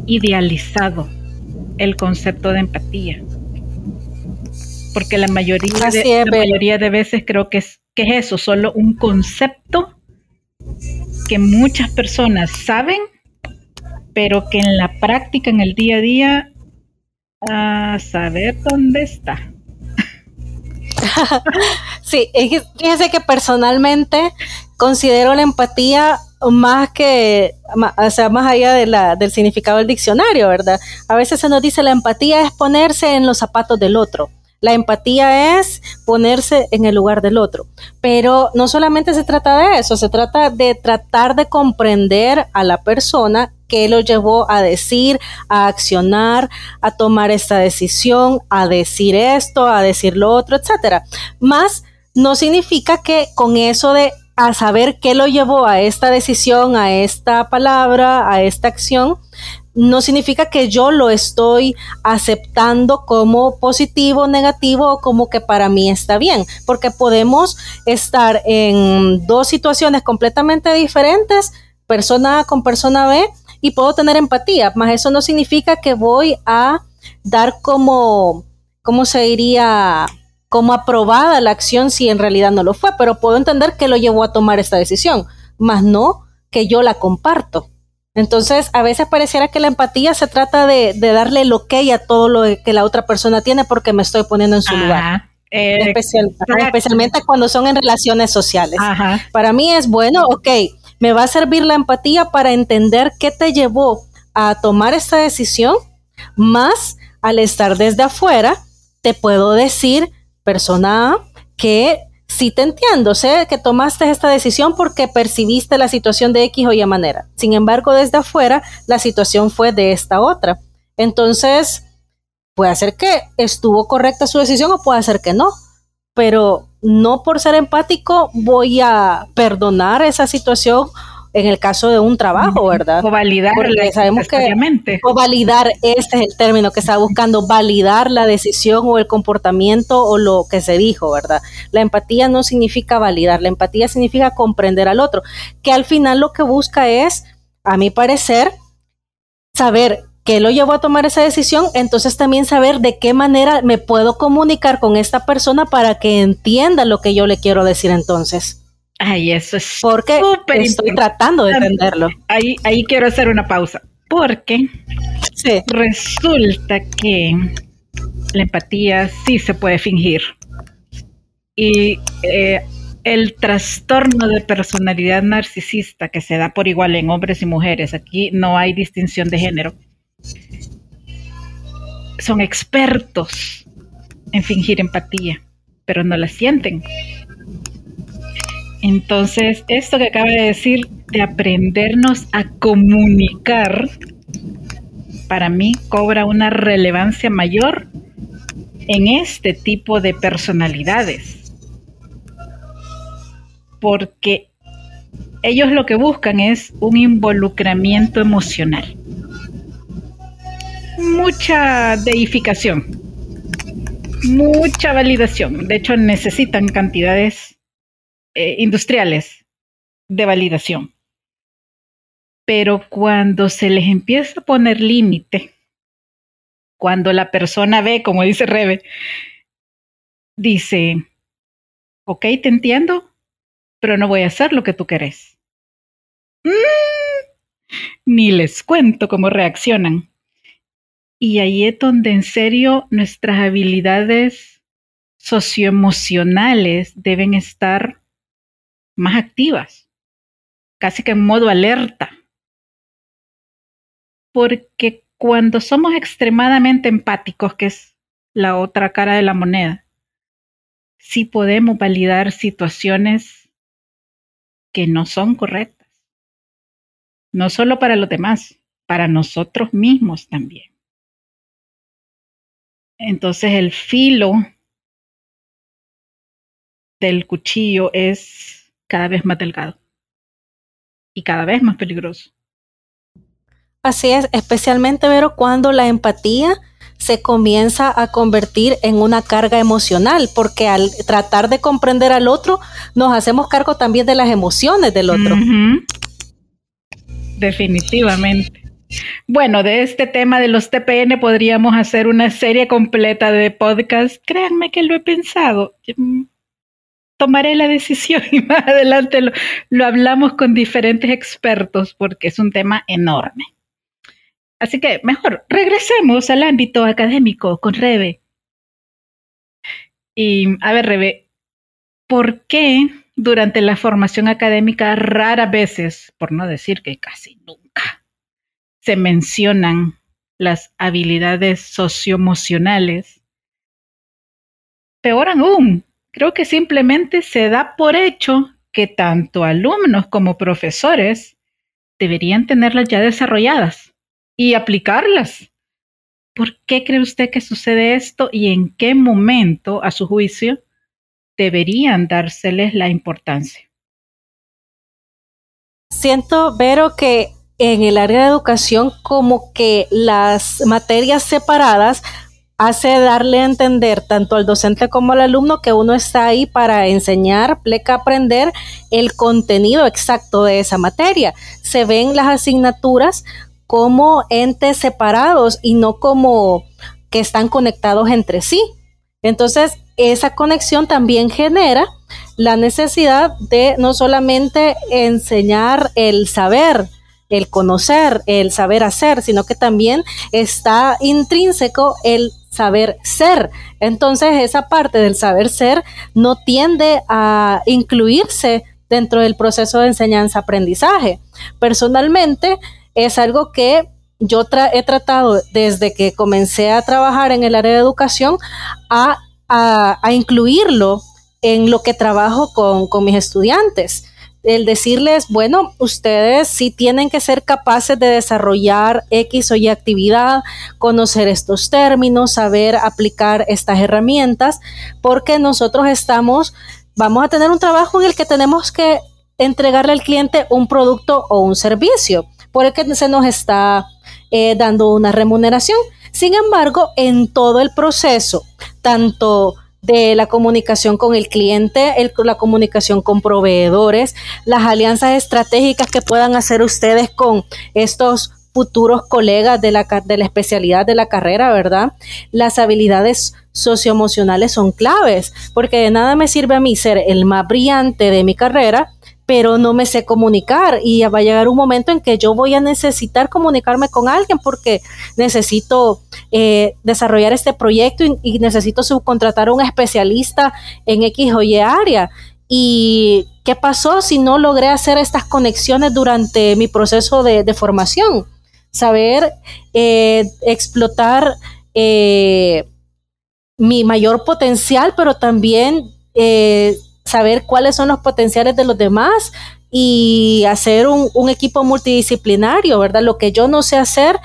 idealizado el concepto de empatía porque la mayoría, de, la mayoría de veces creo que es, que es eso, solo un concepto que muchas personas saben, pero que en la práctica, en el día a día, a saber dónde está. sí, fíjese que personalmente considero la empatía más que, o sea, más allá de la, del significado del diccionario, ¿verdad? A veces se nos dice la empatía es ponerse en los zapatos del otro. La empatía es ponerse en el lugar del otro. Pero no solamente se trata de eso, se trata de tratar de comprender a la persona que lo llevó a decir, a accionar, a tomar esta decisión, a decir esto, a decir lo otro, etcétera. Más no significa que con eso de a saber qué lo llevó a esta decisión, a esta palabra, a esta acción, no significa que yo lo estoy aceptando como positivo, negativo o como que para mí está bien, porque podemos estar en dos situaciones completamente diferentes, persona A con persona B, y puedo tener empatía, más eso no significa que voy a dar como, ¿cómo se diría? Como aprobada la acción si en realidad no lo fue, pero puedo entender que lo llevó a tomar esta decisión, más no que yo la comparto. Entonces, a veces pareciera que la empatía se trata de, darle el ok a todo lo que la otra persona tiene porque me estoy poniendo en su lugar. especialmente cuando son en relaciones sociales. Para mí es bueno, ok, me va a servir la empatía para entender qué te llevó a tomar esta decisión, más al estar desde afuera, te puedo decir, persona que sí te entiendo, sé que tomaste esta decisión porque percibiste la situación de X o Y manera. Sin embargo, desde afuera, la situación fue de esta otra. Entonces, puede ser que estuvo correcta su decisión o puede ser que no, pero no por ser empático voy a perdonar esa situación en el caso de un trabajo, ¿verdad? O validar sabemos que o validar, este es el término que está buscando, validar la decisión o el comportamiento o lo que se dijo, ¿verdad? La empatía no significa validar, la empatía significa comprender al otro, que al final lo que busca es, a mi parecer, saber qué lo llevó a tomar esa decisión, entonces también saber de qué manera me puedo comunicar con esta persona para que entienda lo que yo le quiero decir entonces. Ay, eso es porque estoy tratando de entenderlo. Ahí, ahí quiero hacer una pausa. Porque resulta que la empatía sí se puede fingir. Y eh, el trastorno de personalidad narcisista que se da por igual en hombres y mujeres, aquí no hay distinción de género, son expertos en fingir empatía, pero no la sienten. Entonces, esto que acaba de decir de aprendernos a comunicar, para mí cobra una relevancia mayor en este tipo de personalidades. Porque ellos lo que buscan es un involucramiento emocional. Mucha deificación, mucha validación. De hecho, necesitan cantidades eh, industriales de validación. Pero cuando se les empieza a poner límite, cuando la persona ve, como dice Rebe, dice, ok, te entiendo, pero no voy a hacer lo que tú querés. Mm, ni les cuento cómo reaccionan. Y ahí es donde en serio nuestras habilidades socioemocionales deben estar más activas, casi que en modo alerta. Porque cuando somos extremadamente empáticos, que es la otra cara de la moneda, sí podemos validar situaciones que no son correctas. No solo para los demás, para nosotros mismos también. Entonces el filo del cuchillo es cada vez más delgado y cada vez más peligroso. Así es, especialmente, Vero, cuando la empatía se comienza a convertir en una carga emocional, porque al tratar de comprender al otro, nos hacemos cargo también de las emociones del otro. Definitivamente. Bueno, de este tema de los TPN podríamos hacer una serie completa de podcast. Créanme que lo he pensado. Tomaré la decisión y más adelante lo hablamos con diferentes expertos porque es un tema enorme. Así que mejor regresemos al ámbito académico con Rebe. Y a ver, Rebe, ¿por qué durante la formación académica raras veces, por no decir que casi nunca, se mencionan las habilidades socioemocionales? Peor aún, creo que simplemente se da por hecho que tanto alumnos como profesores deberían tenerlas ya desarrolladas y aplicarlas. ¿Por qué cree usted que sucede esto y en qué momento, a su juicio, deberían dárseles la importancia? Siento, Vero, que en el área de educación como que las materias separadas hace darle a entender tanto al docente como al alumno que uno está ahí para enseñar, pleca aprender el contenido exacto de esa materia. Se ven las asignaturas como entes separados y no como que están conectados entre sí. Entonces, esa conexión también genera la necesidad de no solamente enseñar el saber, el conocer, el saber hacer, sino que también está intrínseco el saber ser. Entonces, esa parte del saber ser no tiende a incluirse dentro del proceso de enseñanza-aprendizaje. Personalmente, es algo que yo he tratado desde que comencé a trabajar en el área de educación a, incluirlo en lo que trabajo con, con mis estudiantes el decirles, bueno, ustedes sí tienen que ser capaces de desarrollar X o Y actividad, conocer estos términos, saber aplicar estas herramientas, porque nosotros estamos, vamos a tener un trabajo en el que tenemos que entregarle al cliente un producto o un servicio por el que se nos está eh, dando una remuneración. Sin embargo, en todo el proceso, tanto de la comunicación con el cliente, la comunicación con proveedores, las alianzas estratégicas que puedan hacer ustedes con estos futuros colegas de la, de la especialidad de la carrera, ¿verdad? Las habilidades socioemocionales son claves, porque de nada me sirve a mí ser el más brillante de mi carrera pero no me sé comunicar y va a llegar un momento en que yo voy a necesitar comunicarme con alguien porque necesito eh, desarrollar este proyecto y, necesito subcontratar a un especialista en X o Y área. ¿Y qué pasó si no logré hacer estas conexiones durante mi proceso de, formación? Saber eh, explotar eh, mi mayor potencial, pero también saber cuáles son los potenciales de los demás y hacer un, equipo multidisciplinario, ¿verdad? Lo que yo no sé hacer,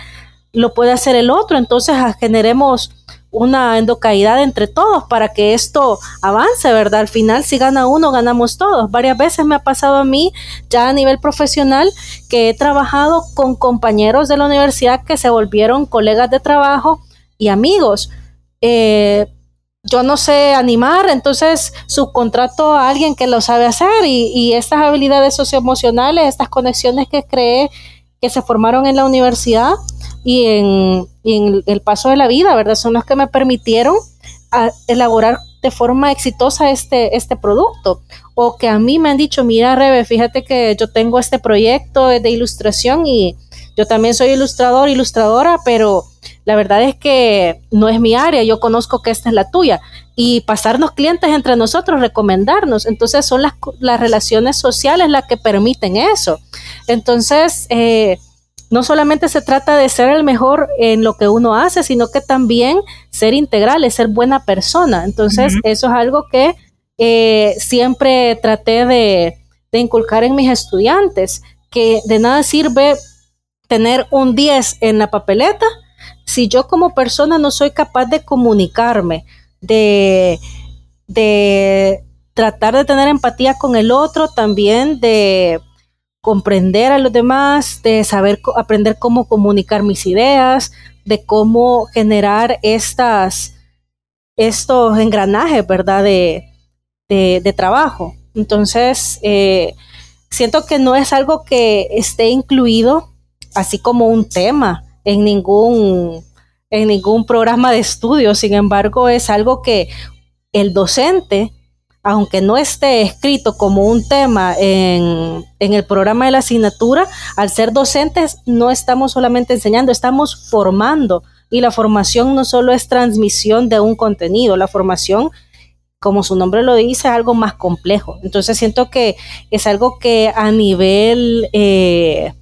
lo puede hacer el otro. Entonces ah, generemos una endocaidad entre todos para que esto avance, ¿verdad? Al final, si gana uno, ganamos todos. Varias veces me ha pasado a mí, ya a nivel profesional, que he trabajado con compañeros de la universidad que se volvieron colegas de trabajo y amigos. Eh, yo no sé animar, entonces subcontrato a alguien que lo sabe hacer y, y estas habilidades socioemocionales, estas conexiones que creé, que se formaron en la universidad, y en, el paso de la vida, ¿verdad? Son los que me permitieron elaborar de forma exitosa este, este producto. O que a mí me han dicho, mira, Rebe, fíjate que yo tengo este proyecto de ilustración y yo también soy ilustrador, ilustradora, pero la verdad es que no es mi área, yo conozco que esta es la tuya. Y pasarnos clientes entre nosotros, recomendarnos. Entonces son las, las relaciones sociales las que permiten eso. Entonces, eh, no solamente se trata de ser el mejor en lo que uno hace, sino que también ser integral, ser buena persona. Entonces, eso es algo que eh, siempre traté de, inculcar en mis estudiantes, que de nada sirve tener un 10 en la papeleta si yo como persona no soy capaz de comunicarme, de, de tratar de tener empatía con el otro, también de comprender a los demás, de saber aprender cómo comunicar mis ideas, de cómo generar estas, estos engranajes, ¿verdad? De, de, trabajo. Entonces, eh, siento que no es algo que esté incluido así como un tema en ningún, en ningún programa de estudio. Sin embargo, es algo que el docente aunque no esté escrito como un tema en, el programa de la asignatura, al ser docentes no estamos solamente enseñando, estamos formando. Y la formación no solo es transmisión de un contenido, la formación, como su nombre lo dice, es algo más complejo. Entonces siento que es algo que a nivel eh,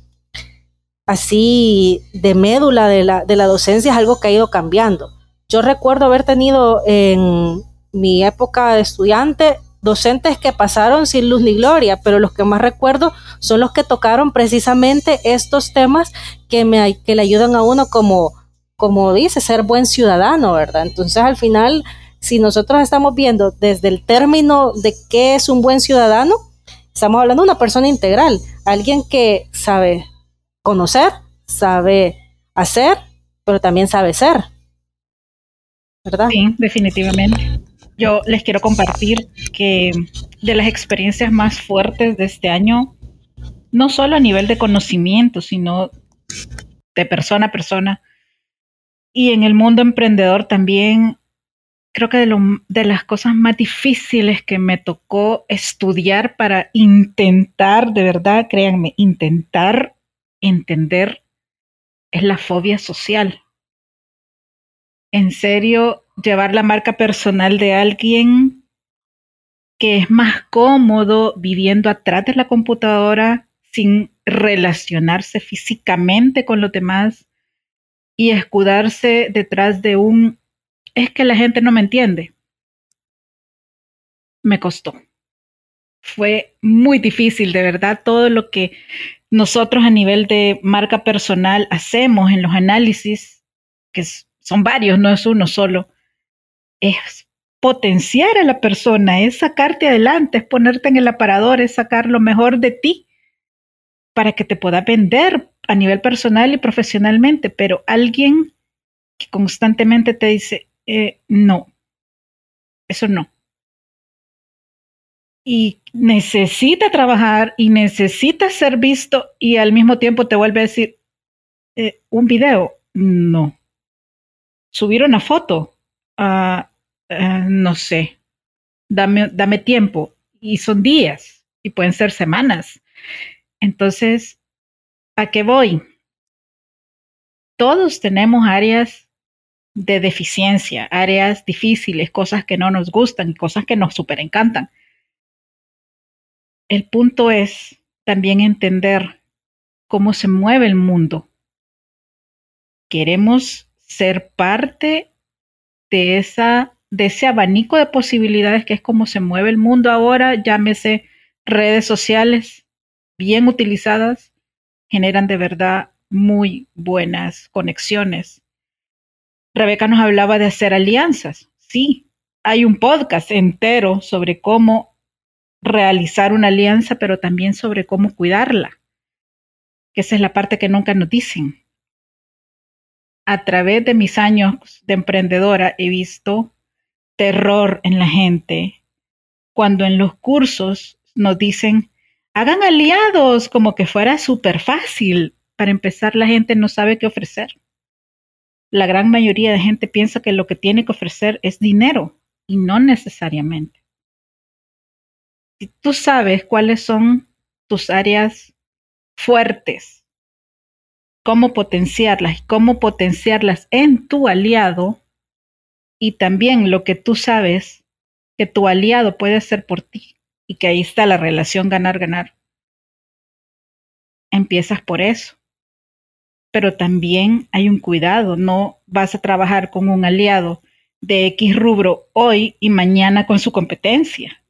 así de médula de la, de la docencia es algo que ha ido cambiando. Yo recuerdo haber tenido en mi época de estudiante, docentes que pasaron sin luz ni gloria, pero los que más recuerdo son los que tocaron precisamente estos temas que, me, que le ayudan a uno como, como dice, ser buen ciudadano, ¿verdad? Entonces al final, si nosotros estamos viendo desde el término de qué es un buen ciudadano, estamos hablando de una persona integral, alguien que sabe conocer, sabe hacer, pero también sabe ser. ¿Verdad? Sí, definitivamente. Yo les quiero compartir que de las experiencias más fuertes de este año, no solo a nivel de conocimiento, sino de persona a persona, y en el mundo emprendedor también, creo que de, las cosas más difíciles que me tocó estudiar para intentar, de verdad, créanme, intentar entender es la fobia social. En serio, llevar la marca personal de alguien que es más cómodo viviendo atrás de la computadora sin relacionarse físicamente con los demás y escudarse detrás de un es que la gente no me entiende. Me costó. Fue muy difícil, de verdad, todo lo que nosotros a nivel de marca personal hacemos en los análisis, que son varios, no es uno solo, es potenciar a la persona, es sacarte adelante, es ponerte en el aparador, es sacar lo mejor de ti para que te pueda vender a nivel personal y profesionalmente, pero alguien que constantemente te dice, eh, no, eso no. Y necesita trabajar y necesita ser visto y al mismo tiempo te vuelve a decir, eh, un video, no. Subir una foto, uh, eh, no sé, dame, dame tiempo. Y son días y pueden ser semanas. Entonces, ¿a qué voy? Todos tenemos áreas de deficiencia, áreas difíciles, cosas que no nos gustan y cosas que nos super encantan. El punto es también entender cómo se mueve el mundo. Queremos ser parte de, esa, de ese abanico de posibilidades que es como se mueve el mundo ahora, llámese redes sociales bien utilizadas, generan de verdad muy buenas conexiones. Rebeca nos hablaba de hacer alianzas. Sí, hay un podcast entero sobre cómo realizar una alianza, pero también sobre cómo cuidarla, esa es la parte que nunca nos dicen. A través de mis años de emprendedora he visto terror en la gente cuando en los cursos nos dicen, hagan aliados como que fuera súper fácil. Para empezar, la gente no sabe qué ofrecer. La gran mayoría de gente piensa que lo que tiene que ofrecer es dinero y no necesariamente. Si tú sabes cuáles son tus áreas fuertes, cómo potenciarlas y cómo potenciarlas en tu aliado, y también lo que tú sabes que tu aliado puede hacer por ti, y que ahí está la relación ganar-ganar. Empiezas por eso. Pero también hay un cuidado, no vas a trabajar con un aliado de X rubro hoy y mañana con su competencia.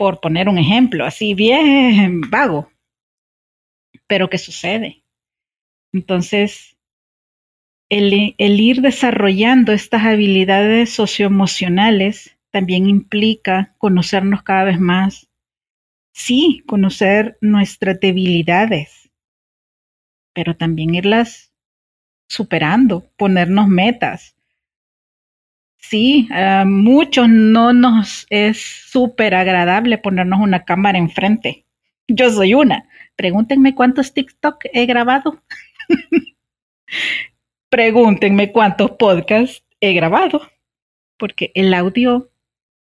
Por poner un ejemplo, así bien vago. Pero ¿qué sucede? Entonces, el, el ir desarrollando estas habilidades socioemocionales también implica conocernos cada vez más. Sí, conocer nuestras debilidades, pero también irlas superando, ponernos metas. Sí, a muchos no nos es súper agradable ponernos una cámara enfrente. Yo soy una. Pregúntenme cuántos TikTok he grabado. Pregúntenme cuántos podcasts he grabado. Porque el audio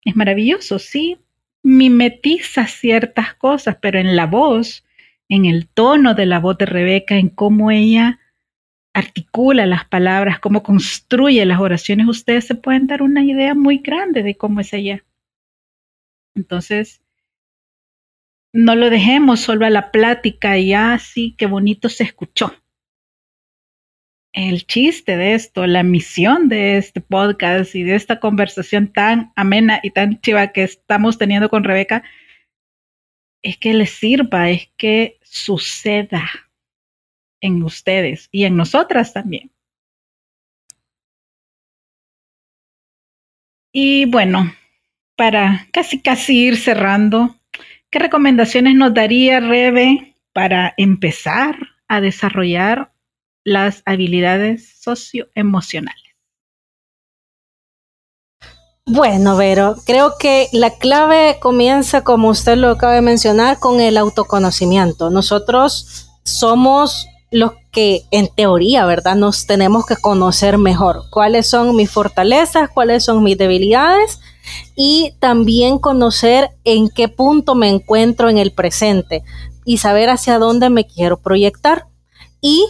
es maravilloso, sí, mimetiza ciertas cosas, pero en la voz, en el tono de la voz de Rebeca, en cómo ella articula las palabras, cómo construye las oraciones, ustedes se pueden dar una idea muy grande de cómo es ella. Entonces, no lo dejemos solo a la plática y así, ah, qué bonito se escuchó el chiste de esto, la misión de este podcast y de esta conversación tan amena y tan chiva que estamos teniendo con Rebeca, es que les sirva, es que suceda en ustedes y en nosotras también. Y bueno, para casi casi ir cerrando, ¿qué recomendaciones nos daría Rebe para empezar a desarrollar las habilidades socioemocionales? Bueno, Vero, creo que la clave comienza, como usted lo acaba de mencionar, con el autoconocimiento. Nosotros somos los que en teoría, ¿verdad? Nos tenemos que conocer mejor. ¿Cuáles son mis fortalezas? ¿Cuáles son mis debilidades? Y también conocer en qué punto me encuentro en el presente y saber hacia dónde me quiero proyectar. Y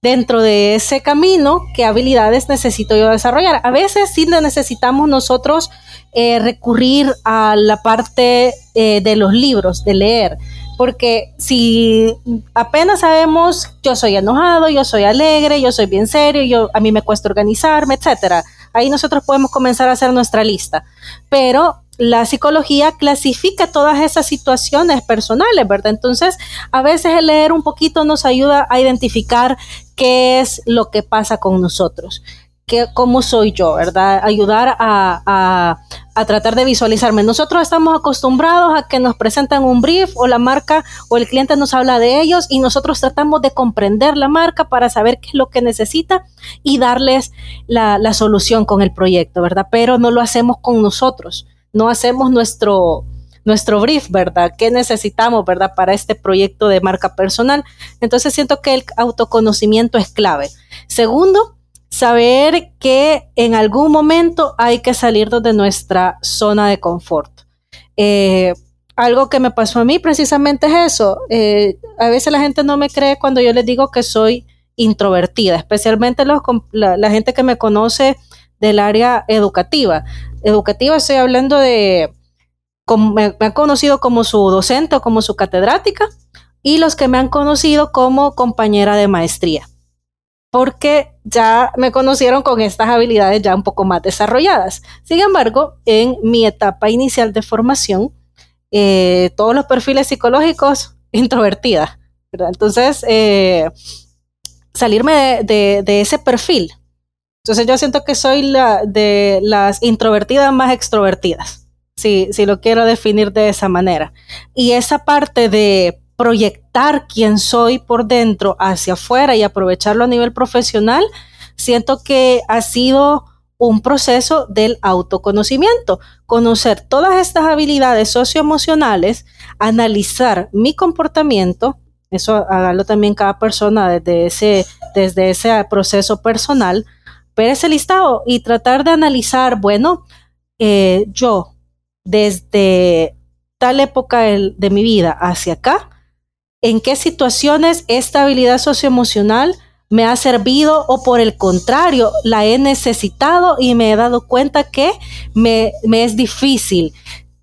dentro de ese camino, qué habilidades necesito yo desarrollar. A veces sí necesitamos nosotros eh, recurrir a la parte eh, de los libros, de leer, porque si apenas sabemos, yo soy enojado, yo soy alegre, yo soy bien serio, yo, a mí me cuesta organizarme, etcétera. Ahí nosotros podemos comenzar a hacer nuestra lista. Pero la psicología clasifica todas esas situaciones personales, ¿verdad? Entonces, a veces el leer un poquito nos ayuda a identificar qué es lo que pasa con nosotros, qué, cómo soy yo, ¿verdad? Ayudar a, a tratar de visualizarme. Nosotros estamos acostumbrados a que nos presentan un brief o la marca o el cliente nos habla de ellos y nosotros tratamos de comprender la marca para saber qué es lo que necesita y darles la, la solución con el proyecto, ¿verdad? Pero no lo hacemos con nosotros no hacemos nuestro, nuestro brief, ¿verdad? ¿Qué necesitamos, ¿verdad? Para este proyecto de marca personal. Entonces siento que el autoconocimiento es clave. Segundo, saber que en algún momento hay que salir de nuestra zona de confort. Eh, algo que me pasó a mí precisamente es eso. Eh, a veces la gente no me cree cuando yo les digo que soy introvertida, especialmente los, la gente que me conoce del área educativa educativa estoy hablando de me, han conocido como su docente o como su catedrática y los que me han conocido como compañera de maestría, porque ya me conocieron con estas habilidades ya un poco más desarrolladas. Sin embargo, en mi etapa inicial de formación, eh, todos los perfiles psicológicos introvertida, Entonces, eh, salirme de, de, ese perfil. Entonces yo siento que soy la de las introvertidas más extrovertidas si, si lo quiero definir de esa manera. Y esa parte de proyectar quién soy por dentro hacia afuera y aprovecharlo a nivel profesional, siento que ha sido un proceso del autoconocimiento, conocer todas estas habilidades socioemocionales, analizar mi comportamiento, eso hágalo también cada persona desde ese, desde ese proceso personal, ver ese listado y tratar de analizar, bueno, eh, yo desde tal época de, mi vida hacia acá, en qué situaciones esta habilidad socioemocional me ha servido o por el contrario, la he necesitado y me he dado cuenta que me, es difícil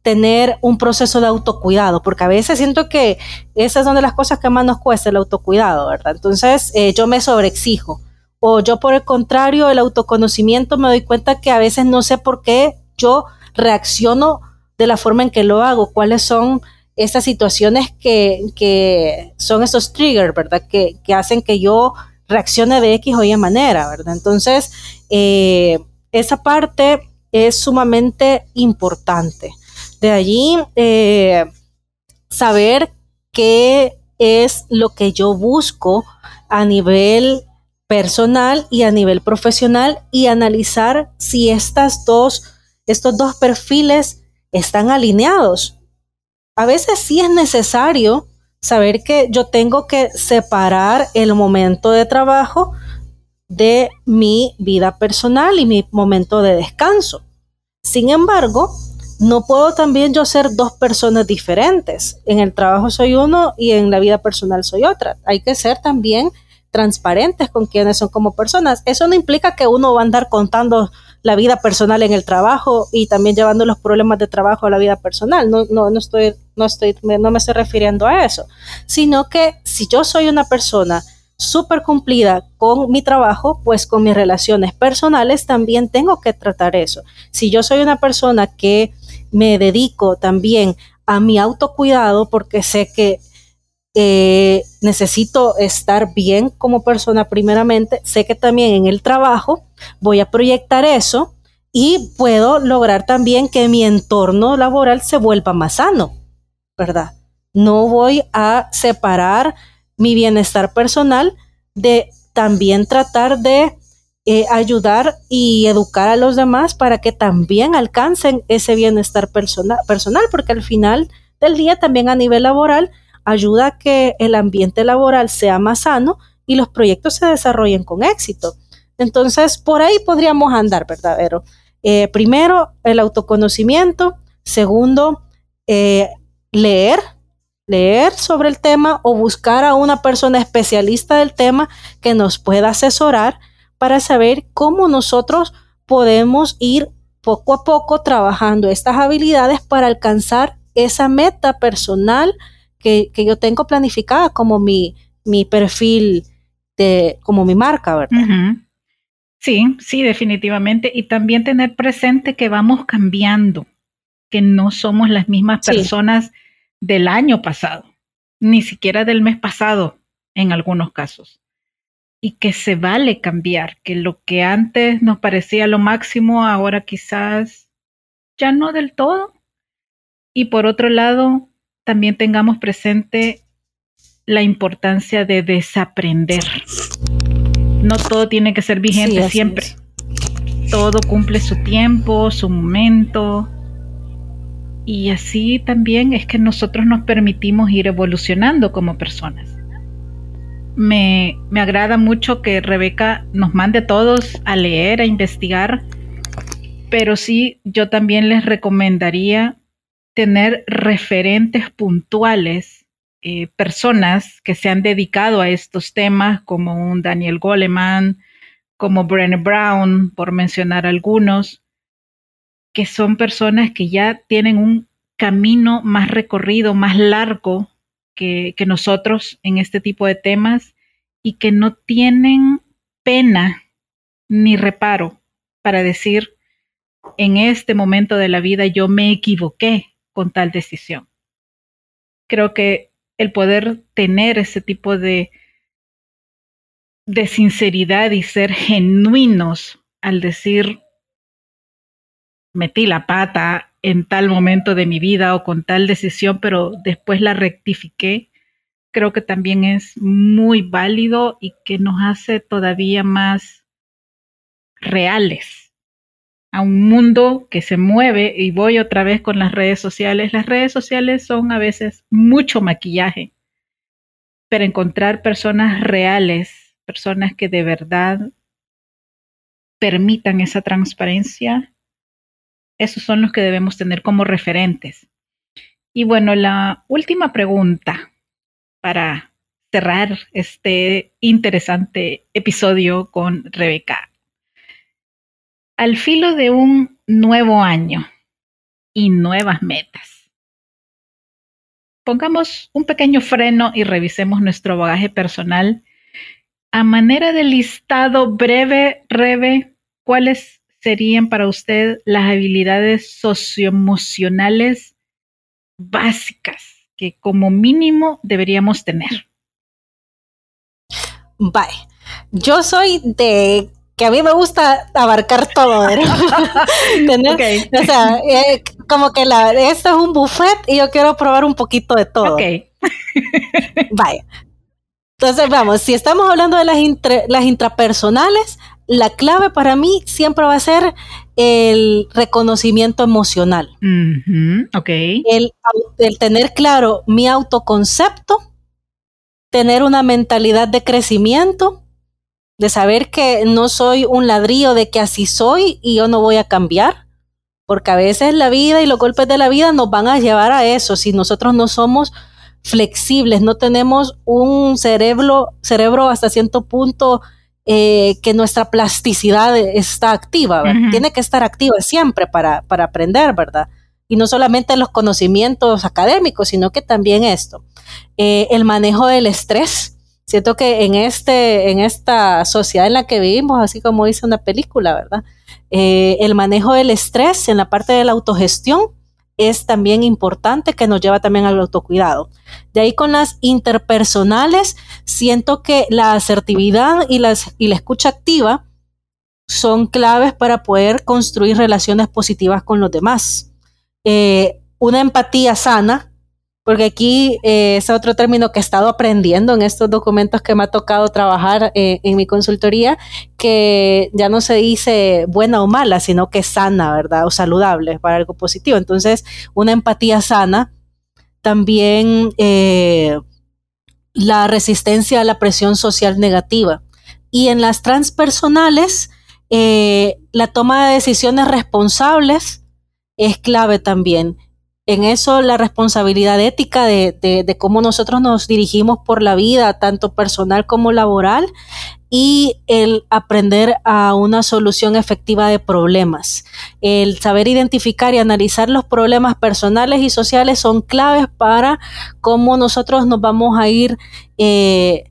tener un proceso de autocuidado, porque a veces siento que esas son de las cosas que más nos cuesta el autocuidado, ¿verdad? Entonces eh, yo me sobreexijo. O yo por el contrario, el autoconocimiento me doy cuenta que a veces no sé por qué yo reacciono de la forma en que lo hago, cuáles son esas situaciones que, son esos triggers, ¿verdad? Que, hacen que yo reaccione de X o Y manera, ¿verdad? Entonces, eh, esa parte es sumamente importante. De allí, eh, saber qué es lo que yo busco a nivel personal y a nivel profesional y analizar si estas dos, estos dos perfiles están alineados. A veces sí es necesario saber que yo tengo que separar el momento de trabajo de mi vida personal y mi momento de descanso. Sin embargo, no puedo también yo ser dos personas diferentes. En el trabajo soy uno y en la vida personal soy otra. Hay que ser también transparentes con quienes son como personas. Eso no implica que uno va a andar contando la vida personal en el trabajo y también llevando los problemas de trabajo a la vida personal. No, no, no estoy, no estoy, no me estoy refiriendo a eso, sino que si yo soy una persona súper cumplida con mi trabajo, pues con mis relaciones personales también tengo que tratar eso. Si yo soy una persona que me dedico también a mi autocuidado porque sé que eh, necesito estar bien como persona primeramente, sé que también en el trabajo voy a proyectar eso y puedo lograr también que mi entorno laboral se vuelva más sano, ¿verdad? No voy a separar mi bienestar personal de también tratar de eh, ayudar y educar a los demás para que también alcancen ese bienestar personal, personal, porque al final del día también a nivel laboral ayuda a que el ambiente laboral sea más sano y los proyectos se desarrollen con éxito. Entonces, por ahí podríamos andar, ¿verdad? eh, primero, el autoconocimiento. Segundo, eh, leer, leer sobre el tema o buscar a una persona especialista del tema que nos pueda asesorar para saber cómo nosotros podemos ir poco a poco trabajando estas habilidades para alcanzar esa meta personal que, yo tengo planificada como mi, mi perfil, de, como mi marca, ¿verdad? Sí, sí, definitivamente. Y también tener presente que vamos cambiando, que no somos las mismas personas del año pasado, ni siquiera del mes pasado en algunos casos. Y que se vale cambiar, que lo que antes nos parecía lo máximo, ahora quizás ya no del todo. Y por otro lado, también tengamos presente la importancia de desaprender. No todo tiene que ser vigente siempre. Todo cumple su tiempo, su momento. Y así también es que nosotros nos permitimos ir evolucionando como personas. Me, me agrada mucho que Rebeca nos mande a todos a leer, a investigar, pero sí yo también les recomendaría tener referentes puntuales, eh, personas que se han dedicado a estos temas, como un Daniel Goleman, como Brené Brown, por mencionar algunos, que son personas que ya tienen un camino más recorrido, más largo que, que nosotros en este tipo de temas y que no tienen pena ni reparo para decir, en este momento de la vida yo me equivoqué con tal decisión. Creo que el poder tener ese tipo de, de sinceridad y ser genuinos al decir, metí la pata en tal momento de mi vida o con tal decisión, pero después la rectifiqué, creo que también es muy válido y que nos hace todavía más reales a un mundo que se mueve y voy otra vez con las redes sociales. Las redes sociales son a veces mucho maquillaje, pero encontrar personas reales, personas que de verdad permitan esa transparencia, esos son los que debemos tener como referentes. Y bueno, la última pregunta para cerrar este interesante episodio con Rebeca al filo de un nuevo año y nuevas metas. Pongamos un pequeño freno y revisemos nuestro bagaje personal. A manera de listado breve, Rebe, ¿cuáles serían para usted las habilidades socioemocionales básicas que como mínimo deberíamos tener? Bye. Yo soy de que a mí me gusta abarcar todo, O sea, eh, como que la, esto es un buffet y yo quiero probar un poquito de todo. Ok. Vaya. Entonces, vamos, si estamos hablando de las, las intrapersonales, la clave para mí siempre va a ser el reconocimiento emocional. Ok. El, el tener claro mi autoconcepto, tener una mentalidad de crecimiento de saber que no soy un ladrillo de que así soy y yo no voy a cambiar, porque a veces la vida y los golpes de la vida nos van a llevar a eso si nosotros no somos flexibles, no tenemos un cerebro, cerebro hasta cierto punto eh, que nuestra plasticidad está activa, tiene que estar activa siempre para, para aprender, ¿verdad? Y no solamente los conocimientos académicos, sino que también esto. Eh, el manejo del estrés, siento que en, este, en esta sociedad en la que vivimos, así como dice una película, ¿verdad? Eh, el manejo del estrés en la parte de la autogestión es también importante que nos lleva también al autocuidado. De ahí con las interpersonales, siento que la asertividad y, las, y la escucha activa son claves para poder construir relaciones positivas con los demás. Eh, una empatía sana porque aquí eh, es otro término que he estado aprendiendo en estos documentos que me ha tocado trabajar eh, en mi consultoría, que ya no se dice buena o mala, sino que sana, ¿verdad? O saludable para algo positivo. Entonces, una empatía sana, también eh, la resistencia a la presión social negativa. Y en las transpersonales, la toma de decisiones responsables es clave también en eso la responsabilidad ética de, cómo nosotros nos dirigimos por la vida, tanto personal como laboral, y el aprender a una solución efectiva de problemas. El saber identificar y analizar los problemas personales y sociales son claves para cómo nosotros nos vamos a ir eh,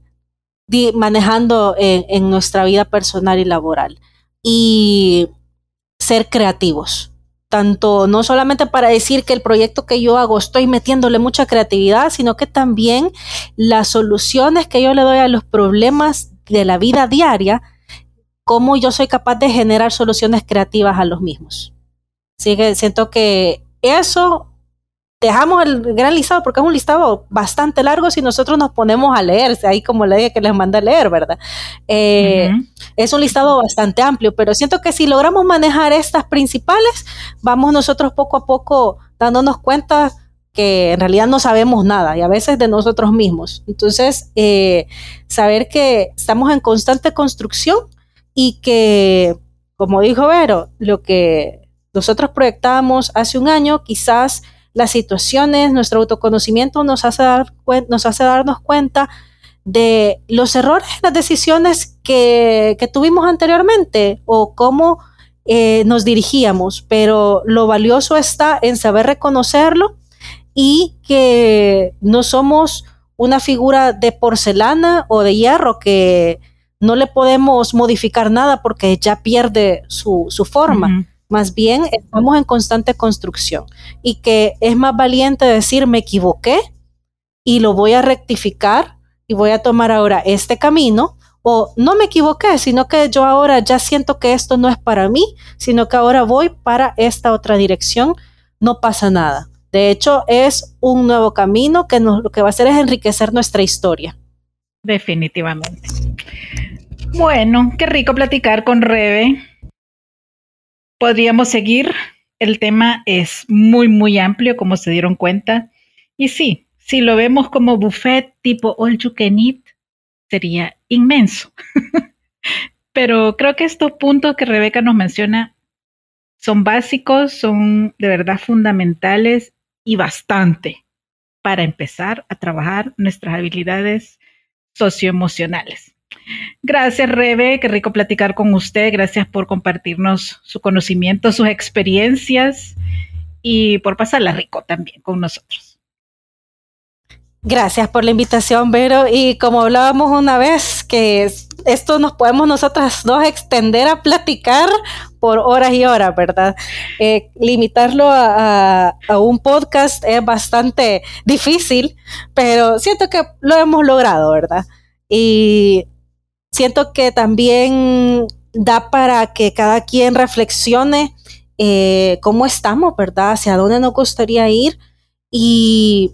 manejando en nuestra vida personal y laboral. Y ser creativos tanto no solamente para decir que el proyecto que yo hago estoy metiéndole mucha creatividad, sino que también las soluciones que yo le doy a los problemas de la vida diaria, cómo yo soy capaz de generar soluciones creativas a los mismos. Así que siento que eso dejamos el gran listado porque es un listado bastante largo si nosotros nos ponemos a leer, ahí como dije que les manda a leer, ¿verdad? Eh, es un listado bastante amplio, pero siento que si logramos manejar estas principales, vamos nosotros poco a poco dándonos cuenta que en realidad no sabemos nada y a veces de nosotros mismos. Entonces, eh, saber que estamos en constante construcción y que, como dijo Vero, lo que nosotros proyectábamos hace un año, quizás las situaciones, nuestro autoconocimiento nos hace, dar, nos hace darnos cuenta de los errores, las decisiones que, tuvimos anteriormente o cómo eh, nos dirigíamos, pero lo valioso está en saber reconocerlo y que no somos una figura de porcelana o de hierro que no le podemos modificar nada porque ya pierde su, forma. Más bien estamos en constante construcción y que es más valiente decir me equivoqué y lo voy a rectificar y voy a tomar ahora este camino o no me equivoqué, sino que yo ahora ya siento que esto no es para mí, sino que ahora voy para esta otra dirección, no pasa nada. De hecho, es un nuevo camino que lo que va a hacer es enriquecer nuestra historia. Definitivamente. Bueno, qué rico platicar con Rebe. Podríamos seguir. El tema es muy, muy amplio, como se dieron cuenta. Y sí, si lo vemos como buffet tipo all you can eat, sería inmenso. Pero creo que estos puntos que Rebeca nos menciona son básicos, son de verdad fundamentales y bastante para empezar a trabajar nuestras habilidades socioemocionales. Gracias, Rebe, qué rico platicar con usted. Gracias por compartirnos su conocimiento, sus experiencias y por pasarla rico también con nosotros. Gracias por la invitación, Vero. Y como hablábamos una vez, que esto nos podemos nosotras dos extender a platicar por horas y horas, ¿verdad? Eh, limitarlo a, un podcast es bastante difícil, pero siento que lo hemos logrado, ¿verdad? Y siento que también da para que cada quien reflexione eh, cómo estamos, ¿verdad? Hacia dónde nos gustaría ir y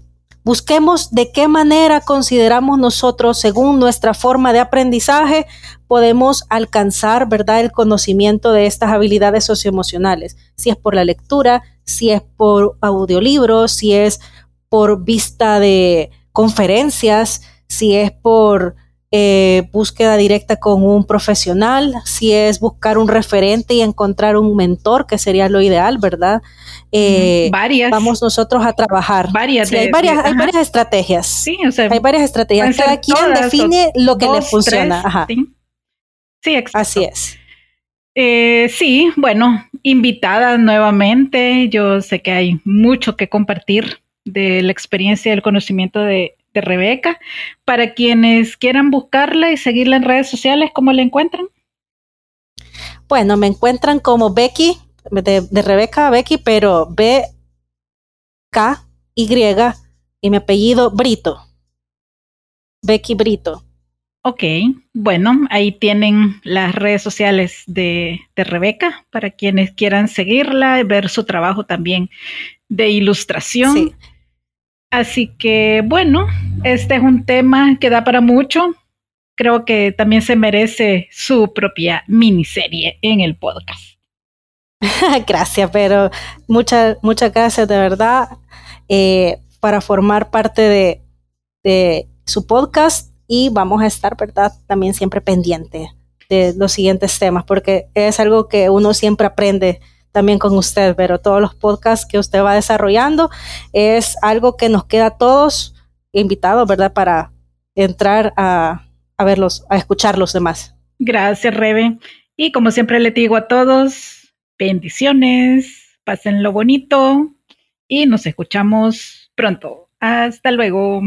Busquemos de qué manera consideramos nosotros, según nuestra forma de aprendizaje, podemos alcanzar, ¿verdad?, el conocimiento de estas habilidades socioemocionales. Si es por la lectura, si es por audiolibros, si es por vista de conferencias, si es por eh, búsqueda directa con un profesional, si es buscar un referente y encontrar un mentor, que sería lo ideal, ¿verdad? Eh, varias. Vamos nosotros a trabajar. Varias. hay, varias hay varias estrategias. Sí, o sea, hay varias estrategias. Cada quien define lo que le funciona. Ajá. Sí, exacto. Así es. Eh, sí, bueno, invitada nuevamente. Yo sé que hay mucho que compartir de la experiencia y el conocimiento de, de Rebeca. Para quienes quieran buscarla y seguirla en redes sociales, ¿cómo la encuentran? Bueno, me encuentran como Becky, de, Rebeca Becky, pero B, K, Y y mi apellido Brito. Becky Brito. Ok, bueno, ahí tienen las redes sociales de, de, Rebeca para quienes quieran seguirla, ver su trabajo también de ilustración. Sí. Así que bueno, este es un tema que da para mucho. Creo que también se merece su propia miniserie en el podcast. gracias, pero muchas, muchas gracias de verdad eh, para formar parte de, de su podcast y vamos a estar, ¿verdad? También siempre pendiente de los siguientes temas porque es algo que uno siempre aprende también con usted, pero todos los podcasts que usted va desarrollando es algo que nos queda a todos invitados, ¿verdad? Para entrar a, a verlos, a escuchar los demás. Gracias, Rebe. Y como siempre le digo a todos, bendiciones, pasen lo bonito y nos escuchamos pronto. Hasta luego.